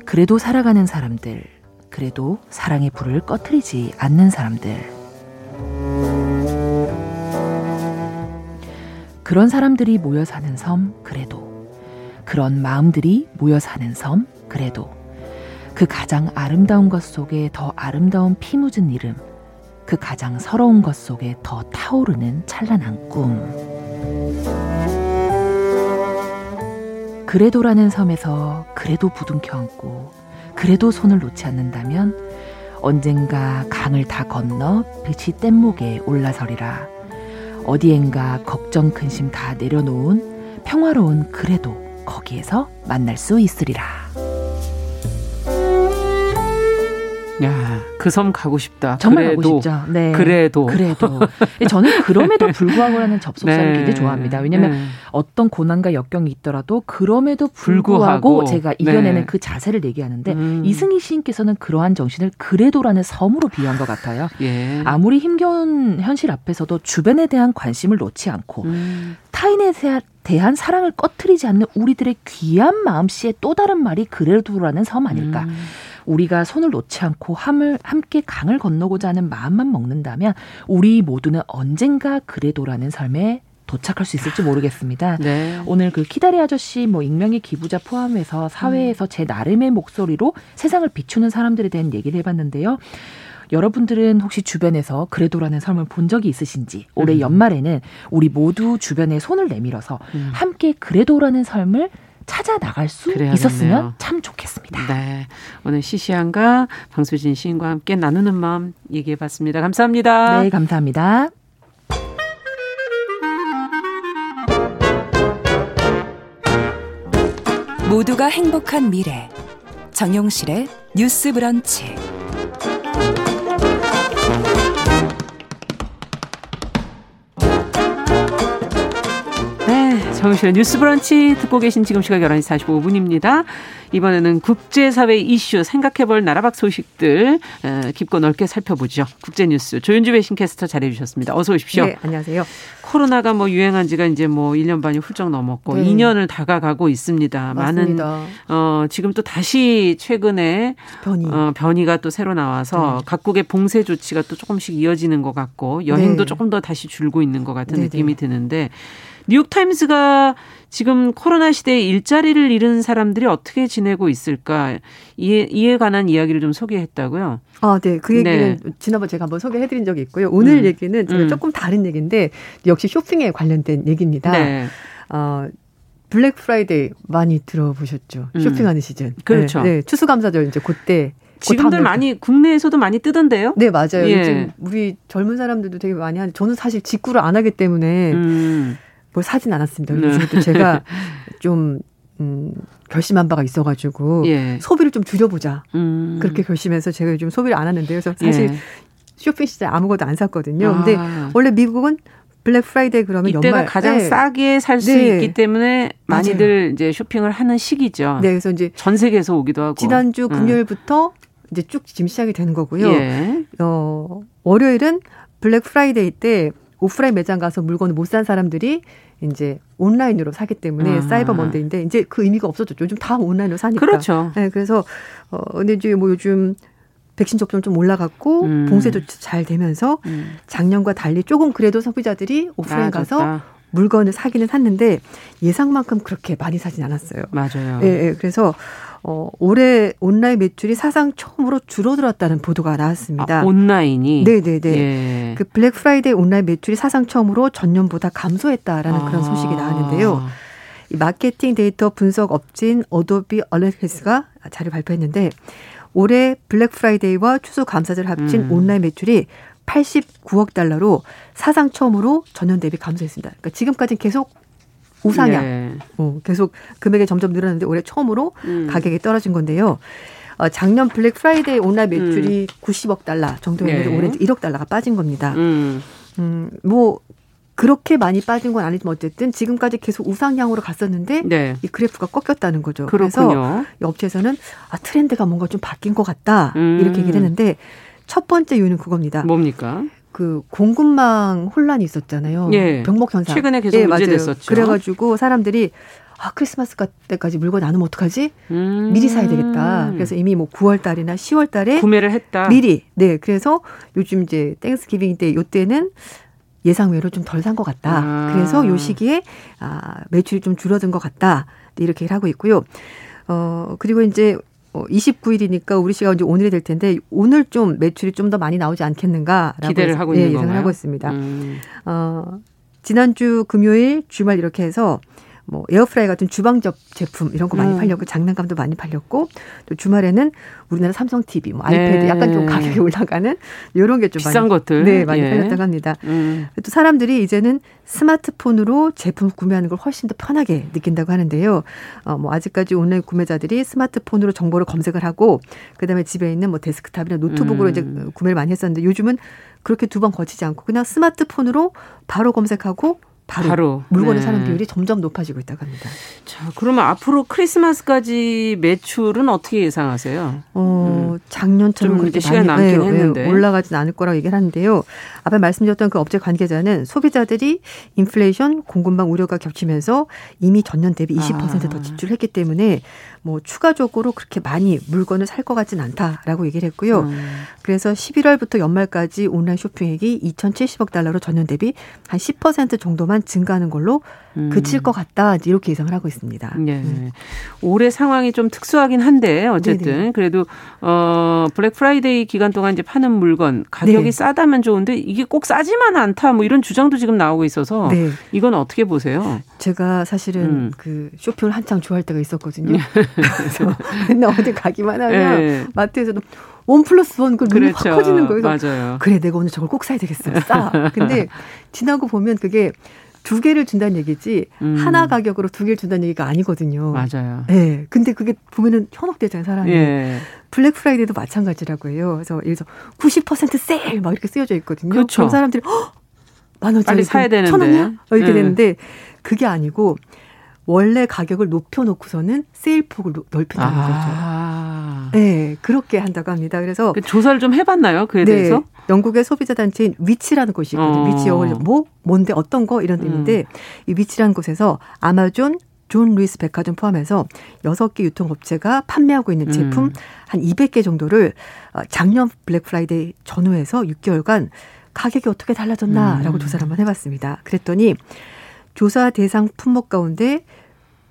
그래도 살아가는 사람들, 그래도 사랑의 불을 꺼트리지 않는 사람들. 그런 사람들이 모여 사는 섬, 그래도. 그런 마음들이 모여 사는 섬, 그래도 그 가장 아름다운 것 속에 더 아름다운 피 묻은 이름, 그 가장 서러운 것 속에 더 타오르는 찬란한 꿈. 그래도라는 섬에서 그래도 부둥켜 안고 그래도 손을 놓지 않는다면 언젠가 강을 다 건너 빛이 뗏목에 올라서리라. 어디엔가 걱정 근심 다 내려놓은 평화로운 그래도 거기에서 만날 수 있으리라. 야, 그 섬 가고 싶다. 정말 그래도, 가고 싶죠. 네. 그래도. 그래도. *laughs* 저는 그럼에도 불구하고라는 접속사를 네. 굉장히 좋아합니다. 왜냐하면 네. 어떤 고난과 역경이 있더라도 그럼에도 불구하고, 불구하고. 제가 이겨내는 네. 그 자세를 얘기하는데 음. 이승희 시인께서는 그러한 정신을 그래도라는 섬으로 비유한 것 같아요. 예. 아무리 힘겨운 현실 앞에서도 주변에 대한 관심을 놓지 않고 음. 타인에 대한 사랑을 꺼트리지 않는 우리들의 귀한 마음씨의 또 다른 말이 그래도라는 섬 아닐까. 음. 우리가 손을 놓지 않고 함을 함께 강을 건너고자 하는 마음만 먹는다면 우리 모두는 언젠가 그래도라는 삶에 도착할 수 있을지 모르겠습니다. 네. 오늘 그 키다리 아저씨 뭐 익명의 기부자 포함해서 사회에서 제 나름의 목소리로 세상을 비추는 사람들에 대한 얘기를 해봤는데요. 여러분들은 혹시 주변에서 그래도라는 삶을 본 적이 있으신지 올해 음. 연말에는 우리 모두 주변에 손을 내밀어서 음. 함께 그래도라는 삶을 찾아 나갈 수 그래야겠네요. 있었으면 참 좋겠습니다. 네. 오늘 시시한과 방수진 시인과 함께 나누는 마음 얘기해 봤습니다. 감사합니다. 네, 감사합니다. 모두가 행복한 미래. 정용실의 뉴스 브런치. 정실의 뉴스 브런치 듣고 계신 지금 시각 11시 45분입니다. 이번에는 국제사회 이슈 생각해볼 나라밖 소식들 깊고 넓게 살펴보죠. 국제뉴스 조윤주 배신캐스터 잘해주셨습니다. 어서 오십시오. 네, 안녕하세요. 코로나가 뭐 유행한 지가 이제 뭐 1년 반이 훌쩍 넘었고 네. 2년을 다가가고 있습니다. 맞습니다. 많은 어 지금 또 다시 최근에 변이 어, 변이가 또 새로 나와서 네. 각국의 봉쇄 조치가 또 조금씩 이어지는 것 같고 여행도 네. 조금 더 다시 줄고 있는 것 같은 네, 느낌이 네. 드는데 뉴욕타임스가 지금 코로나 시대에 일자리를 잃은 사람들이 어떻게 지내고 있을까 이에, 이에 관한 이야기를 좀 소개했다고요. 아, 네. 그 얘기는 네. 지난번 제가 한번 소개해 드린 적이 있고요. 오늘 음. 얘기는 제가 음. 조금 다른 얘기인데 역시 쇼핑에 관련된 얘기입니다. 네. 어, 블랙 프라이데이 많이 들어보셨죠? 음. 쇼핑하는 시즌. 그렇죠. 네, 네. 추수감사절 이제 그때 지금들 많이 국내에서도 많이 뜨던데요? 네 맞아요. 예. 요즘 우리 젊은 사람들도 되게 많이 하는. 저는 사실 직구를 안 하기 때문에 음. 뭘 사진 않았습니다. 그래서 네. 제가 *laughs* 좀 음, 결심한 바가 있어가지고 예. 소비를 좀 줄여보자. 음. 그렇게 결심해서 제가 요즘 소비를 안 하는데요. 그래서 사실 예. 쇼핑 시장 아무것도 안 샀거든요. 아. 근데 원래 미국은 블랙 프라이데이 그러면 이때가 연말 가장 네. 싸게 살수 네. 있기 때문에 많이들 맞아요. 이제 쇼핑을 하는 시기죠. 네, 그래서 이제 전 세계에서 오기도 하고 지난주 음. 금요일부터 음. 이제 쭉 지금 시작이 되는 거고요. 예. 어, 월요일은 블랙 프라이데이 때 오프라인 매장 가서 물건을 못 산 사람들이 이제 온라인으로 사기 때문에 아. 사이버 먼데이인데 이제 그 의미가 없어졌죠. 요즘 다 온라인으로 사니까. 그렇죠. 네, 그래서 어 근데 이제 뭐 요즘 백신 접종 좀 올라갔고 음. 봉쇄도 잘 되면서 음. 작년과 달리 조금 그래도 소비자들이 오프라인 아, 가서 물건을 사기는 샀는데 예상만큼 그렇게 많이 사진 않았어요. 맞아요. 예, 예. 그래서 어, 올해 온라인 매출이 사상 처음으로 줄어들었다는 보도가 나왔습니다. 아, 온라인이? 네네네. 예. 그 블랙 프라이데이 온라인 매출이 사상 처음으로 전년보다 감소했다라는 아. 그런 소식이 나왔는데요. 이 마케팅 데이터 분석 업체인 어도비 애널리틱스가 자료 발표했는데 올해 블랙 프라이데이와 추수 감사절 합친 음. 온라인 매출이 89억 달러로 사상 처음으로 전년 대비 감소했습니다. 그러니까 지금까지는 계속 우상향. 네. 어, 계속 금액이 점점 늘었는데 올해 처음으로 음. 가격이 떨어진 건데요. 어, 작년 블랙 프라이데이 온라인 매출이 음. 90억 달러 정도였는데 네. 올해 1억 달러가 빠진 겁니다. 음. 음, 뭐 그렇게 많이 빠진 건 아니지만 어쨌든 지금까지 계속 우상향으로 갔었는데 네. 이 그래프가 꺾였다는 거죠. 그렇군요. 그래서 이 업체에서는 아 트렌드가 뭔가 좀 바뀐 것 같다 음. 이렇게 얘기를 했는데 첫 번째 이유는 그겁니다. 뭡니까? 그 공급망 혼란이 있었잖아요. 예. 병목 현상. 최근에 계속 예, 문제됐었죠. 그래가지고 사람들이 아 크리스마스 때까지 물건 안 오면 어떡하지? 음. 미리 사야 되겠다. 그래서 이미 뭐 9월 달이나 10월 달에 구매를 했다. 미리. 네. 그래서 요즘 이제 Thanksgiving 때 요때는 예상외로 좀 덜 산 것 같다. 아. 그래서 요 시기에 아 매출이 좀 줄어든 것 같다. 이렇게 하고 있고요. 어 그리고 이제 29일이니까 어, 우리 시간 이제 오늘이 될 텐데 오늘 좀 매출이 좀 더 많이 나오지 않겠는가라고 기대를 하고 있는 예, 예상을 하고 있습니다. 음. 어, 지난주 금요일 주말 이렇게 해서 뭐 에어프라이 같은 주방 제품 이런 거 많이 음. 팔렸고 장난감도 많이 팔렸고 또 주말에는 우리나라 삼성 TV, 뭐 아이패드 네. 약간 좀 가격이 올라가는 이런 게 좀 비싼 많이, 것들 네 많이 예. 팔렸다고 합니다. 음. 또 사람들이 이제는 스마트폰으로 제품 구매하는 걸 훨씬 더 편하게 느낀다고 하는데요. 어, 뭐 아직까지 온라인 구매자들이 스마트폰으로 정보를 검색을 하고 그다음에 집에 있는 뭐 데스크탑이나 노트북으로 음. 이제 구매를 많이 했었는데 요즘은 그렇게 두 번 거치지 않고 그냥 스마트폰으로 바로 검색하고 바로, 바로. 물건을 네. 사는 비율이 점점 높아지고 있다고 합니다. 자, 그러면 앞으로 크리스마스까지 매출은 어떻게 예상하세요? 어, 음. 작년처럼 그렇게 시간 많이 남긴 네, 했는데 올라가진 않을 거라고 얘기를 하는데요. 아까 말씀드렸던 그 업체 관계자는 소비자들이 인플레이션, 공급망 우려가 겹치면서 이미 전년 대비 20%더 아. 지출했기 때문에 뭐 추가적으로 그렇게 많이 물건을 살 것 같진 않다라고 얘기를 했고요. 음. 그래서 11월부터 연말까지 온라인 쇼핑액이 2,070억 달러로 전년 대비 한 10% 정도만 증가하는 걸로 음. 그칠 것 같다 이렇게 예상을 하고 있습니다. 네. 음. 올해 상황이 좀 특수하긴 한데 어쨌든 네네. 그래도 어 블랙 프라이데이 기간 동안 이제 파는 물건 가격이 네. 싸다면 좋은데 이게 꼭 싸지만 않다 뭐 이런 주장도 지금 나오고 있어서 네. 이건 어떻게 보세요? 제가 사실은 음. 그 쇼핑을 한창 좋아할 때가 있었거든요. *laughs* 그래서 맨날 어디 가기만 하면 네. 마트에서도 원 플러스 원 그걸 눈이 그렇죠. 확 커지는 거예요. 맞아요. 그래 내가 오늘 저걸 꼭 사야 되겠어. 싸. 근데 지나고 보면 그게 두 개를 준다는 얘기지 음. 하나 가격으로 두 개를 준다는 얘기가 아니거든요. 맞아요. 네. 근데 그게 보면은 현혹되잖아요, 사람이. 예. 블랙 프라이데이도 마찬가지라고 해요. 그래서 예를 들어서 90% 세일 막 이렇게 쓰여져 있거든요. 그렇죠. 그럼 사람들이 만 원짜리 빨리 사야 되는데 천 원이야? 이렇게 예. 되는데 그게 아니고 원래 가격을 높여놓고서는 세일 폭을 넓힌다는 아. 거죠. 네, 그렇게 한다고 합니다. 그래서 그 조사를 좀 해봤나요? 그에 네, 대해서? 영국의 소비자 단체인 위치라는 곳이 있거든요. 어. 위치 영어로 뭐 뭔데 어떤 거 이런 의미인데 음. 이 위치라는 곳에서 아마존 존 루이스 백화점 포함해서 6개 유통업체가 판매하고 있는 제품 음. 한 200개 정도를 어, 작년 블랙 프라이데이 전후에서 6개월간 가격이 어떻게 달라졌나라고 음. 조사를 한번 해봤습니다. 그랬더니 조사 대상 품목 가운데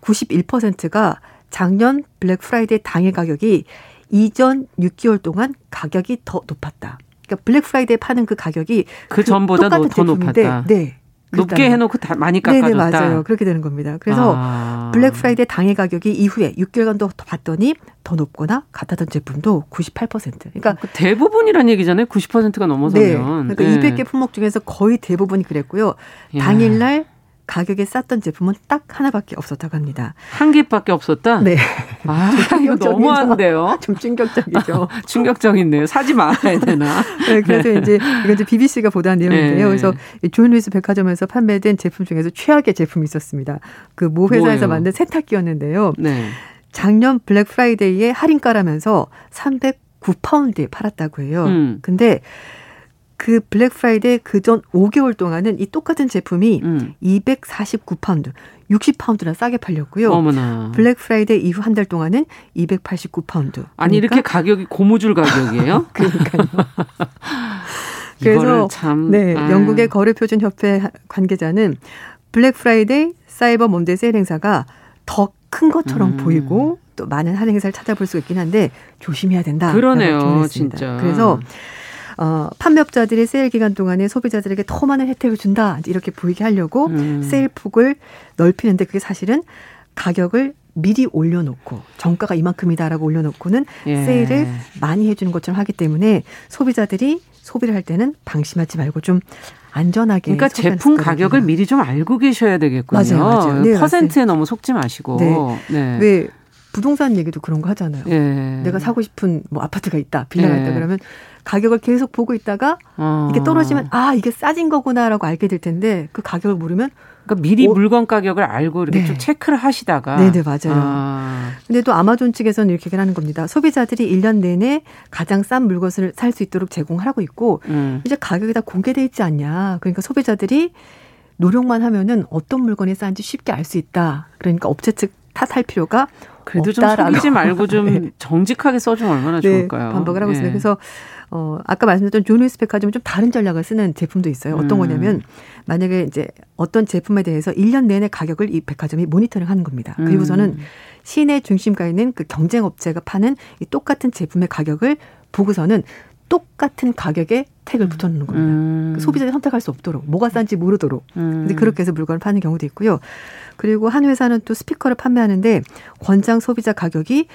91%가 작년 블랙 프라이데이 당일 가격이 이전 6개월 동안 가격이 더 높았다. 그러니까 블랙 프라이데이 파는 그 가격이 그, 그 전보다 더, 더 높았다. 네. 높게 해놓고 다 많이 깎아줬다. 네네 맞아요. 그렇게 되는 겁니다. 그래서 아. 블랙 프라이데이 당일 가격이 이후에 6개월간 더 봤더니 더 높거나 같았던 제품도 98%. 그러니까 그 대부분이란 얘기잖아요. 90%가 넘어서면. 네. 그러니까 네. 200개 품목 중에서 거의 대부분이 그랬고요. 당일날 가격이 쌌던 제품은 딱 하나밖에 없었다고 합니다. 한 개밖에 없었다? 네. 아, 이거 너무한데요? *laughs* 좀 충격적이죠. 충격적인데요. 사지 말아야 되나? *laughs* 네, 그래서 네. 이제 이건 이제 BBC가 보도한 내용인데요. 네. 그래서 존 루이스 백화점에서 판매된 제품 중에서 최악의 제품이 있었습니다. 그 모 회사에서 뭐예요? 만든 세탁기였는데요. 네. 작년 블랙 프라이데이에 할인가라면서 309파운드에 팔았다고 해요. 음. 근데 그 블랙 프라이데이 그전 5개월 동안은 이 똑같은 제품이 음. 249파운드, 60파운드나 싸게 팔렸고요. 어머나. 블랙 프라이데이 이후 한 달 동안은 289파운드. 아니 그러니까 이렇게 가격이 고무줄 가격이에요? *laughs* 그러니까요. *laughs* 그래서 참, 네, 아. 영국의 거래 표준 협회 관계자는 블랙 프라이데이 사이버 몬데이 세일 행사가 더 큰 것처럼 음. 보이고 또 많은 할인 행사를 찾아볼 수 있긴 한데 조심해야 된다. 그러네요, 진짜. 그래서 어, 판매업자들이 세일 기간 동안에 소비자들에게 더 많은 혜택을 준다 이렇게 보이게 하려고 음. 세일 폭을 넓히는데 그게 사실은 가격을 미리 올려놓고 정가가 이만큼이다라고 올려놓고는 예. 세일을 많이 해주는 것처럼 하기 때문에 소비자들이 소비를 할 때는 방심하지 말고 좀 안전하게. 그러니까 제품 가격을 미리 좀 알고 계셔야 되겠군요. 맞아요, 맞아요. 네, 퍼센트에 맞아요. 너무 속지 마시고. 네. 네. 왜 부동산 얘기도 그런 거 하잖아요. 예. 내가 사고 싶은 뭐 아파트가 있다, 빌라가 예. 있다 그러면 가격을 계속 보고 있다가 어. 이게 떨어지면 아 이게 싸진 거구나라고 알게 될 텐데 그 가격을 모르면 그러니까 미리 오. 물건 가격을 알고 이렇게 네. 좀 체크를 하시다가 네네 맞아요. 아. 근데 또 아마존 측에서는 이렇게 하는 겁니다. 소비자들이 1년 내내 가장 싼 물건을 살 수 있도록 제공하고 있고 음. 이제 가격이 다 공개돼 있지 않냐. 그러니까 소비자들이 노력만 하면은 어떤 물건이 싼지 쉽게 알 수 있다. 그러니까 업체 측 탓할 필요가 그래도 없다라고. 좀 속이지 말고 *laughs* 좀 네. 정직하게 써주면 얼마나 네, 좋을까요? 반박을 하고 있습니다. 네. 그래서 어 아까 말씀드렸던 존 루이스 백화점은 좀 다른 전략을 쓰는 제품도 있어요. 어떤 음. 거냐면 만약에 이제 어떤 제품에 대해서 1년 내내 가격을 이 백화점이 모니터링 하는 겁니다. 음. 그리고서는 시내 중심가에 있는 그 경쟁 업체가 파는 이 똑같은 제품의 가격을 보고서는 똑같은 가격에 tag을 붙여놓는 겁니다. 음. 그 소비자들이 선택할 수 없도록 뭐가 싼지 모르도록. 음. 근데 그렇게 해서 물건을 파는 경우도 있고요. 그리고 한 회사는 또 스피커를 판매하는데 권장 소비자 가격이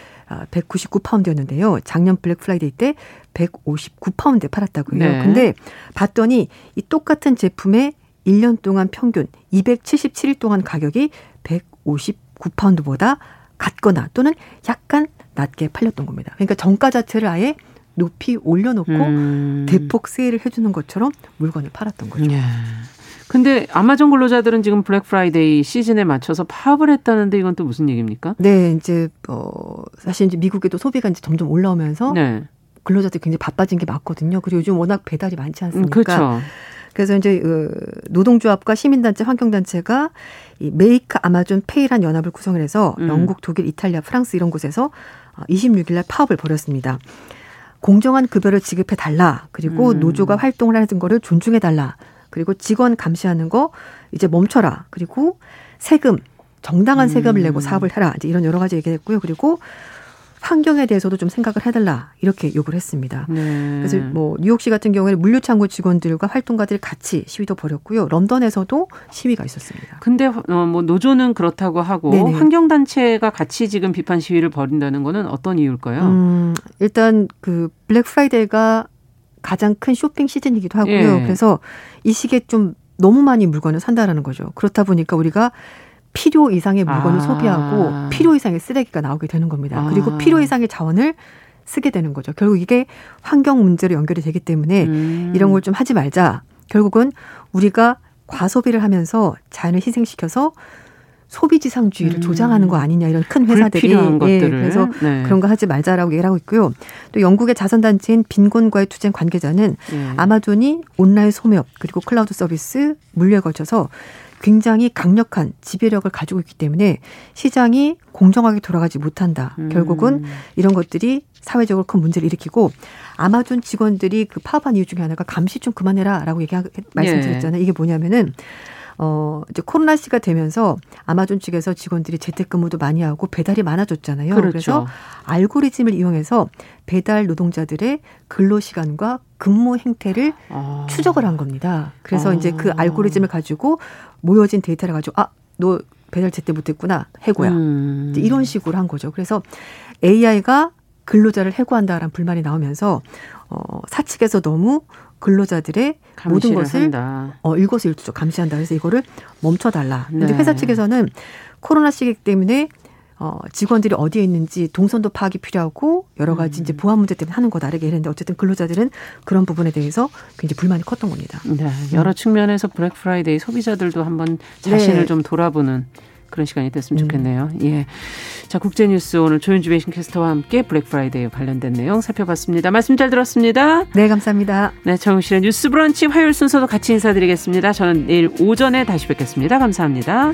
199 파운드였는데요. 아, 작년 블랙 프라이데이 때 159 파운드에 팔았다고요. 네. 근데 봤더니 이 똑같은 제품의 1년 동안 평균 277일 동안 가격이 159 파운드보다 같거나 또는 약간 낮게 팔렸던 겁니다. 그러니까 정가 자체를 아예 높이 올려놓고 음. 대폭 세일을 해주는 것처럼 물건을 팔았던 거죠. 예. 근데 아마존 근로자들은 지금 블랙 프라이데이 시즌에 맞춰서 파업을 했다는데 이건 또 무슨 얘기입니까? 네, 이제 어 사실 이제 미국에도 소비가 이제 점점 올라오면서 네. 근로자들이 굉장히 바빠진 게 맞거든요. 그리고 요즘 워낙 배달이 많지 않습니까? 음, 그렇죠. 그래서 이제 그 노동조합과 시민단체, 환경단체가 이 Make Amazon Pay란 연합을 구성해서 을 음. 영국, 독일, 이탈리아, 프랑스 이런 곳에서 26일 날 파업을 벌였습니다. 공정한 급여를 지급해 달라. 그리고 음. 노조가 활동을 하는 거를 존중해 달라. 그리고 직원 감시하는 거 이제 멈춰라. 그리고 세금 정당한 세금을 내고 음. 사업을 해라. 이제 이런 여러 가지 얘기했고요. 그리고 환경에 대해서도 좀 생각을 해달라 이렇게 요구를 했습니다. 네. 그래서 뭐 뉴욕시 같은 경우에는 물류창고 직원들과 활동가들이 같이 시위도 벌였고요. 런던에서도 시위가 있었습니다. 근데 어, 뭐 노조는 그렇다고 하고 네네. 환경단체가 같이 지금 비판 시위를 벌인다는 거는 어떤 이유일까요? 음, 일단 그 블랙 프라이데이가 가장 큰 쇼핑 시즌이기도 하고요. 예. 그래서 이 시기에 좀 너무 많이 물건을 산다라는 거죠. 그렇다 보니까 우리가 필요 이상의 물건을 아. 소비하고 필요 이상의 쓰레기가 나오게 되는 겁니다. 아. 그리고 필요 이상의 자원을 쓰게 되는 거죠. 결국 이게 환경 문제로 연결이 되기 때문에 음. 이런 걸 좀 하지 말자. 결국은 우리가 과소비를 하면서 자연을 희생시켜서 소비지상주의를 음. 조장하는 거 아니냐 이런 큰 회사들이 예, 그래서 네. 그런 거 하지 말자라고 얘기를 하고 있고요. 또 영국의 자선단체인 빈곤과의 투쟁 관계자는 네. 아마존이 온라인 소매업 그리고 클라우드 서비스 물류에 걸쳐서 굉장히 강력한 지배력을 가지고 있기 때문에 시장이 공정하게 돌아가지 못한다. 음. 결국은 이런 것들이 사회적으로 큰 문제를 일으키고 아마존 직원들이 그 파업한 이유 중에 하나가 감시 좀 그만해라라고 얘기 말씀드렸잖아요. 예. 이게 뭐냐면은 어, 이제 코로나 시가 되면서 아마존 측에서 직원들이 재택근무도 많이 하고 배달이 많아졌잖아요. 그렇죠. 그래서 알고리즘을 이용해서 배달 노동자들의 근로 시간과 근무 행태를 아. 추적을 한 겁니다. 그래서 아. 이제 그 알고리즘을 가지고 모여진 데이터를 가지고 아, 너 배달 제때 못했구나 해고야. 음. 이런 식으로 한 거죠. 그래서 AI가 근로자를 해고한다라는 불만이 나오면서 어, 사측에서 너무 근로자들의 모든 것을 한다. 어, 일거수일투족 감시한다. 그래서 이거를 멈춰달라. 근데 네. 회사 측에서는 코로나 시기 때문에 어, 직원들이 어디에 있는지 동선도 파악이 필요하고 여러 가지 음. 이제 보안 문제 때문에 하는 거다 이렇게 했는데 어쨌든 근로자들은 그런 부분에 대해서 굉장히 불만이 컸던 겁니다. 네, 여러 음. 측면에서 블랙 프라이데이 소비자들도 한번 자신을 네. 좀 돌아보는 그런 시간이 됐으면 음. 좋겠네요. 음. 예. 자, 국제뉴스 오늘 조윤주 베이싱캐스터와 함께 블랙 프라이데이 관련된 내용 살펴봤습니다. 말씀 잘 들었습니다. 네, 감사합니다. 네, 정우실의 뉴스 브런치 화요일 순서도 같이 인사드리겠습니다. 저는 내일 오전에 다시 뵙겠습니다. 감사합니다.